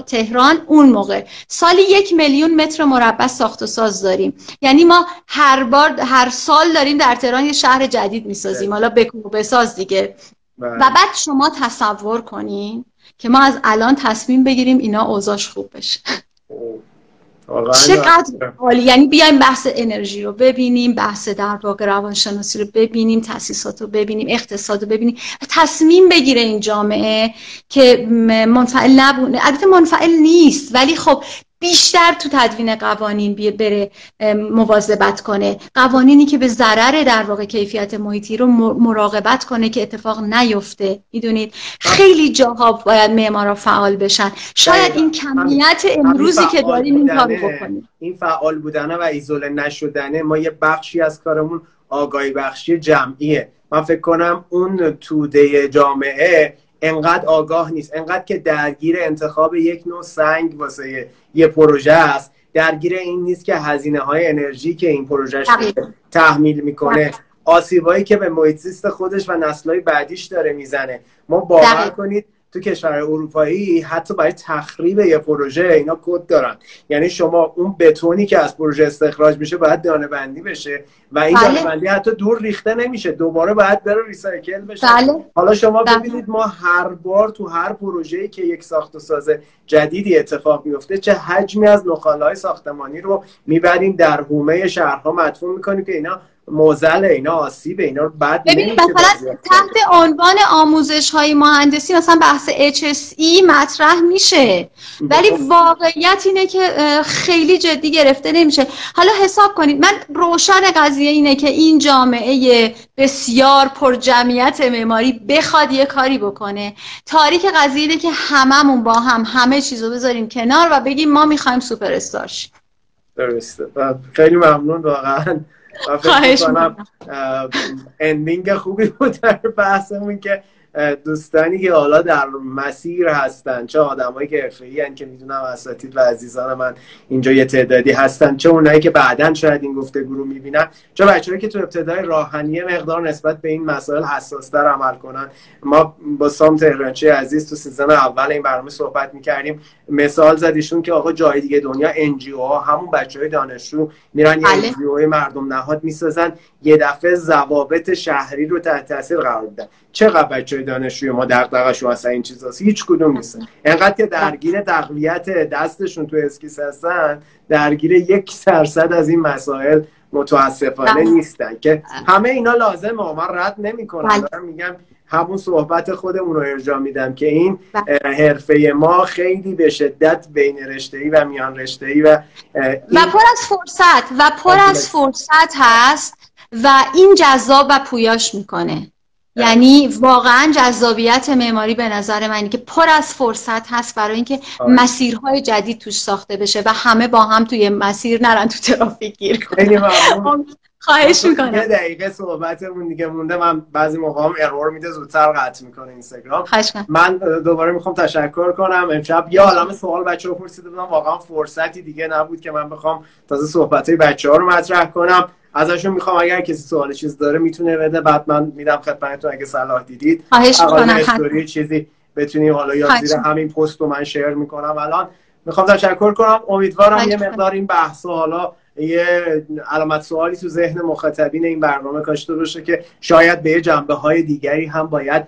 تهران اون موقع سالی یک میلیون متر مربع ساخت و ساز داریم. یعنی ما هر بار هر سال داریم در تهران یه شهر جدید می‌سازیم. حالا بکن و بساز دیگه. بله. و بعد شما تصور کنین که ما از الان تصمیم بگیریم اینا اوضاش خوب بشه. چقدر عالی. یعنی بیایم بحث انرژی رو ببینیم بحث در واقع روانشناسی رو ببینیم تاسیسات رو ببینیم اقتصاد رو ببینیم تصمیم بگیره این جامعه که منفعل نبونه. البته منفعل نیست ولی خب بیشتر تو تدوین قوانین بره مواظبت کنه. قوانینی که به ضرر در واقع کیفیت محیطی رو مراقبت کنه که اتفاق نیفته. می‌دونید؟ خیلی جاها باید معمارا فعال بشن. شاید این کمیت امروزی که داریم این کارو بکنیم. این فعال بودنه و ایزوله نشدنه. ما یه بخشی از کارمون آگاهی بخشی جمعیه. من فکر کنم اون توده جامعه انقدر آگاه نیست انقدر که درگیر انتخاب یک نوع سنگ واسه یه پروژه است. درگیر این نیست که هزینه های انرژی که این پروژه تحمیل. می‌کنه آسیبایی که به محیط خودش و نسلهای بعدیش داره می‌زنه. ما باور کنید تو کشور اروپایی حتی برای تخریب یه پروژه اینا کد دارن یعنی شما اون بتونی که از پروژه استخراج میشه باید دانه بندی بشه و این بله. دانه بندی حتی دور ریخته نمیشه دوباره باید بره ریسایکل بشه بله. حالا شما بله. ببینید ما هر بار تو هر پروژه‌ای که یک ساخت و ساز جدیدی اتفاق میفته چه حجمی از های ساختمانی رو می‌بریم در حومه شهرها مدفون می‌کنیم که اینا موزل اینا آسیب اینا رو بعد ببینید مثلا تحت عنوان آموزش های مهندسی مثلا بحث HSE مطرح میشه. ولی واقعیت اینه که خیلی جدی گرفته نمیشه. حالا حساب کنید من روشن قضیه اینه که این جامعه بسیار پر جمعیت معماری بخواد یه کاری بکنه. تاریک قضیه اینه که هممون با هم همه چیزو بذاریم کنار و بگیم ما می‌خوایم سوپر استار درسته. خیلی ممنون واقعا. خواهش ending خوبی بود در بحثمون که دوستانی که حالا در مسیر هستن چه آدمایی که حرفه‌ای که می‌دونم اساتید و عزیزان من اینجا یه تعدادی هستن چه اونایی که بعدا شاید این گفتگو رو می‌بینن چه بچه‌ای که تو ابتدای راهن یه مقدار نسبت به این مسائل حساستر عمل کنن ما با سام تهرانچی عزیز تو season اول این برنامه صحبت می‌کردیم مثال زدیشون که آقا جای دیگه دنیا ها همون بچه های دانشجو میرن یه بله. مردم نهاد می‌سازن یه دفعه ضوابط شهری رو تحت تاثیر قرار میدن چقدر بچه دانشجوی ما دغدغه‌شون اصلا این چیزاست هیچ کدوم نیستن انقدر که درگیر تقویت دستشون تو اسکیس هستن درگیر یک درصد از این مسائل متاسفانه بله. نیستن که همه اینا لازمه من رد نمی‌کنم بله. میگم همون صحبت خودمون رو ارجاع میدم که این بله. حرفه ما خیلی به شدت بین ای و میان ای و و پر از فرصت و پر از فرصت هست و این جذاب و پویاش می‌کنه. یعنی واقعا جذابیت معماری به نظر من که پر از فرصت هست برای اینکه آره. مسیرهای جدید توش ساخته بشه و همه با هم توی مسیر نرن تو ترافیک گیر کنن. خواهش می‌کنم. یه دقیقه صحبتمون دیگه مونده. من بعضی موقع هم ارور میده زودتر قطع می‌کنه اینستاگرام. من دوباره می‌خوام تشکر کنم. امشب یه عالم سوال بچه ها پرسیده بودم واقعا فرصتی دیگه نبود که من بخوام تازه صحبت های بچه ها رو مطرح کنم. ازشون می‌خوام اگر کسی سوال چیز داره می‌تونه بده. بعد من میدم خدمتتون اگه صلاح دیدید. خواهش چیزی بتونیم حالا یا زیر همین پست رو من شیر می‌کنم. الان می‌خوام تشکر کنم. امیدوارم یه مقدار این بحث حالا یه علامت سوالی تو ذهن مخاطبین این برنامه کاشته باشه که شاید به جنبه های دیگری هم باید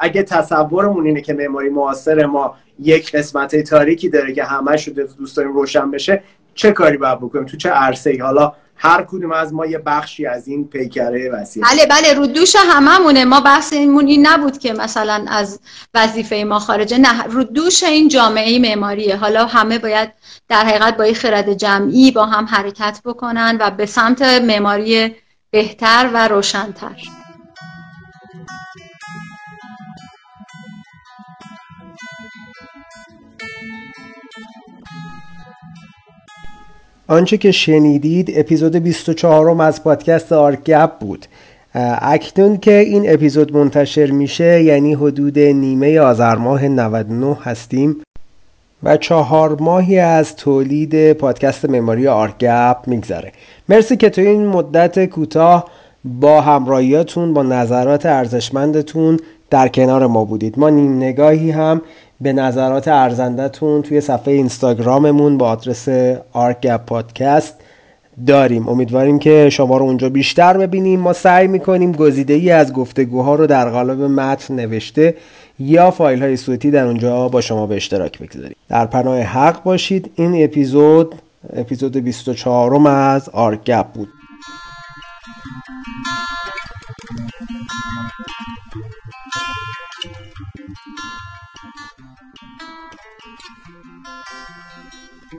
اگه تصورمون اینه که معماری معاصر ما یک قسمت تاریکی داره که همه شده دوست داریم روشن بشه چه کاری باید بکنیم؟ تو چه عرصه ای حالا هر کدوم از ما یه بخشی از این پیکره وسیع بله بله رو دوش هممونه. ما بحث اینمون این نبود که مثلا از وظیفه ما خارجه. نه رو دوش این جامعه معماریه. حالا همه باید در حقیقت با خرد جمعی با هم حرکت بکنن و به سمت معماری بهتر و روشنتر. آنچه که شنیدید اپیزود 24 م از پادکست آرگپ بود. اکنون که این اپیزود منتشر میشه یعنی حدود نیمه آذر ماه 99 هستیم و چهار ماهی از تولید پادکست مماری آرگپ میگذره. مرسی که تو این مدت کوتاه با همراهیاتون با نظرات ارزشمندتون در کنار ما بودید. ما نیم نگاهی هم به نظرات ارزندتون توی صفحه اینستاگراممون با آدرس آرگپ پادکست داریم. امیدواریم که شما رو اونجا بیشتر ببینیم. ما سعی می‌کنیم گزیده ای از گفتگوها رو در قالب متن نوشته یا فایل های صوتی در اونجا با شما به اشتراک بگذاریم. در پناه حق باشید. این اپیزود اپیزود 24 از آرگپ بود. うん。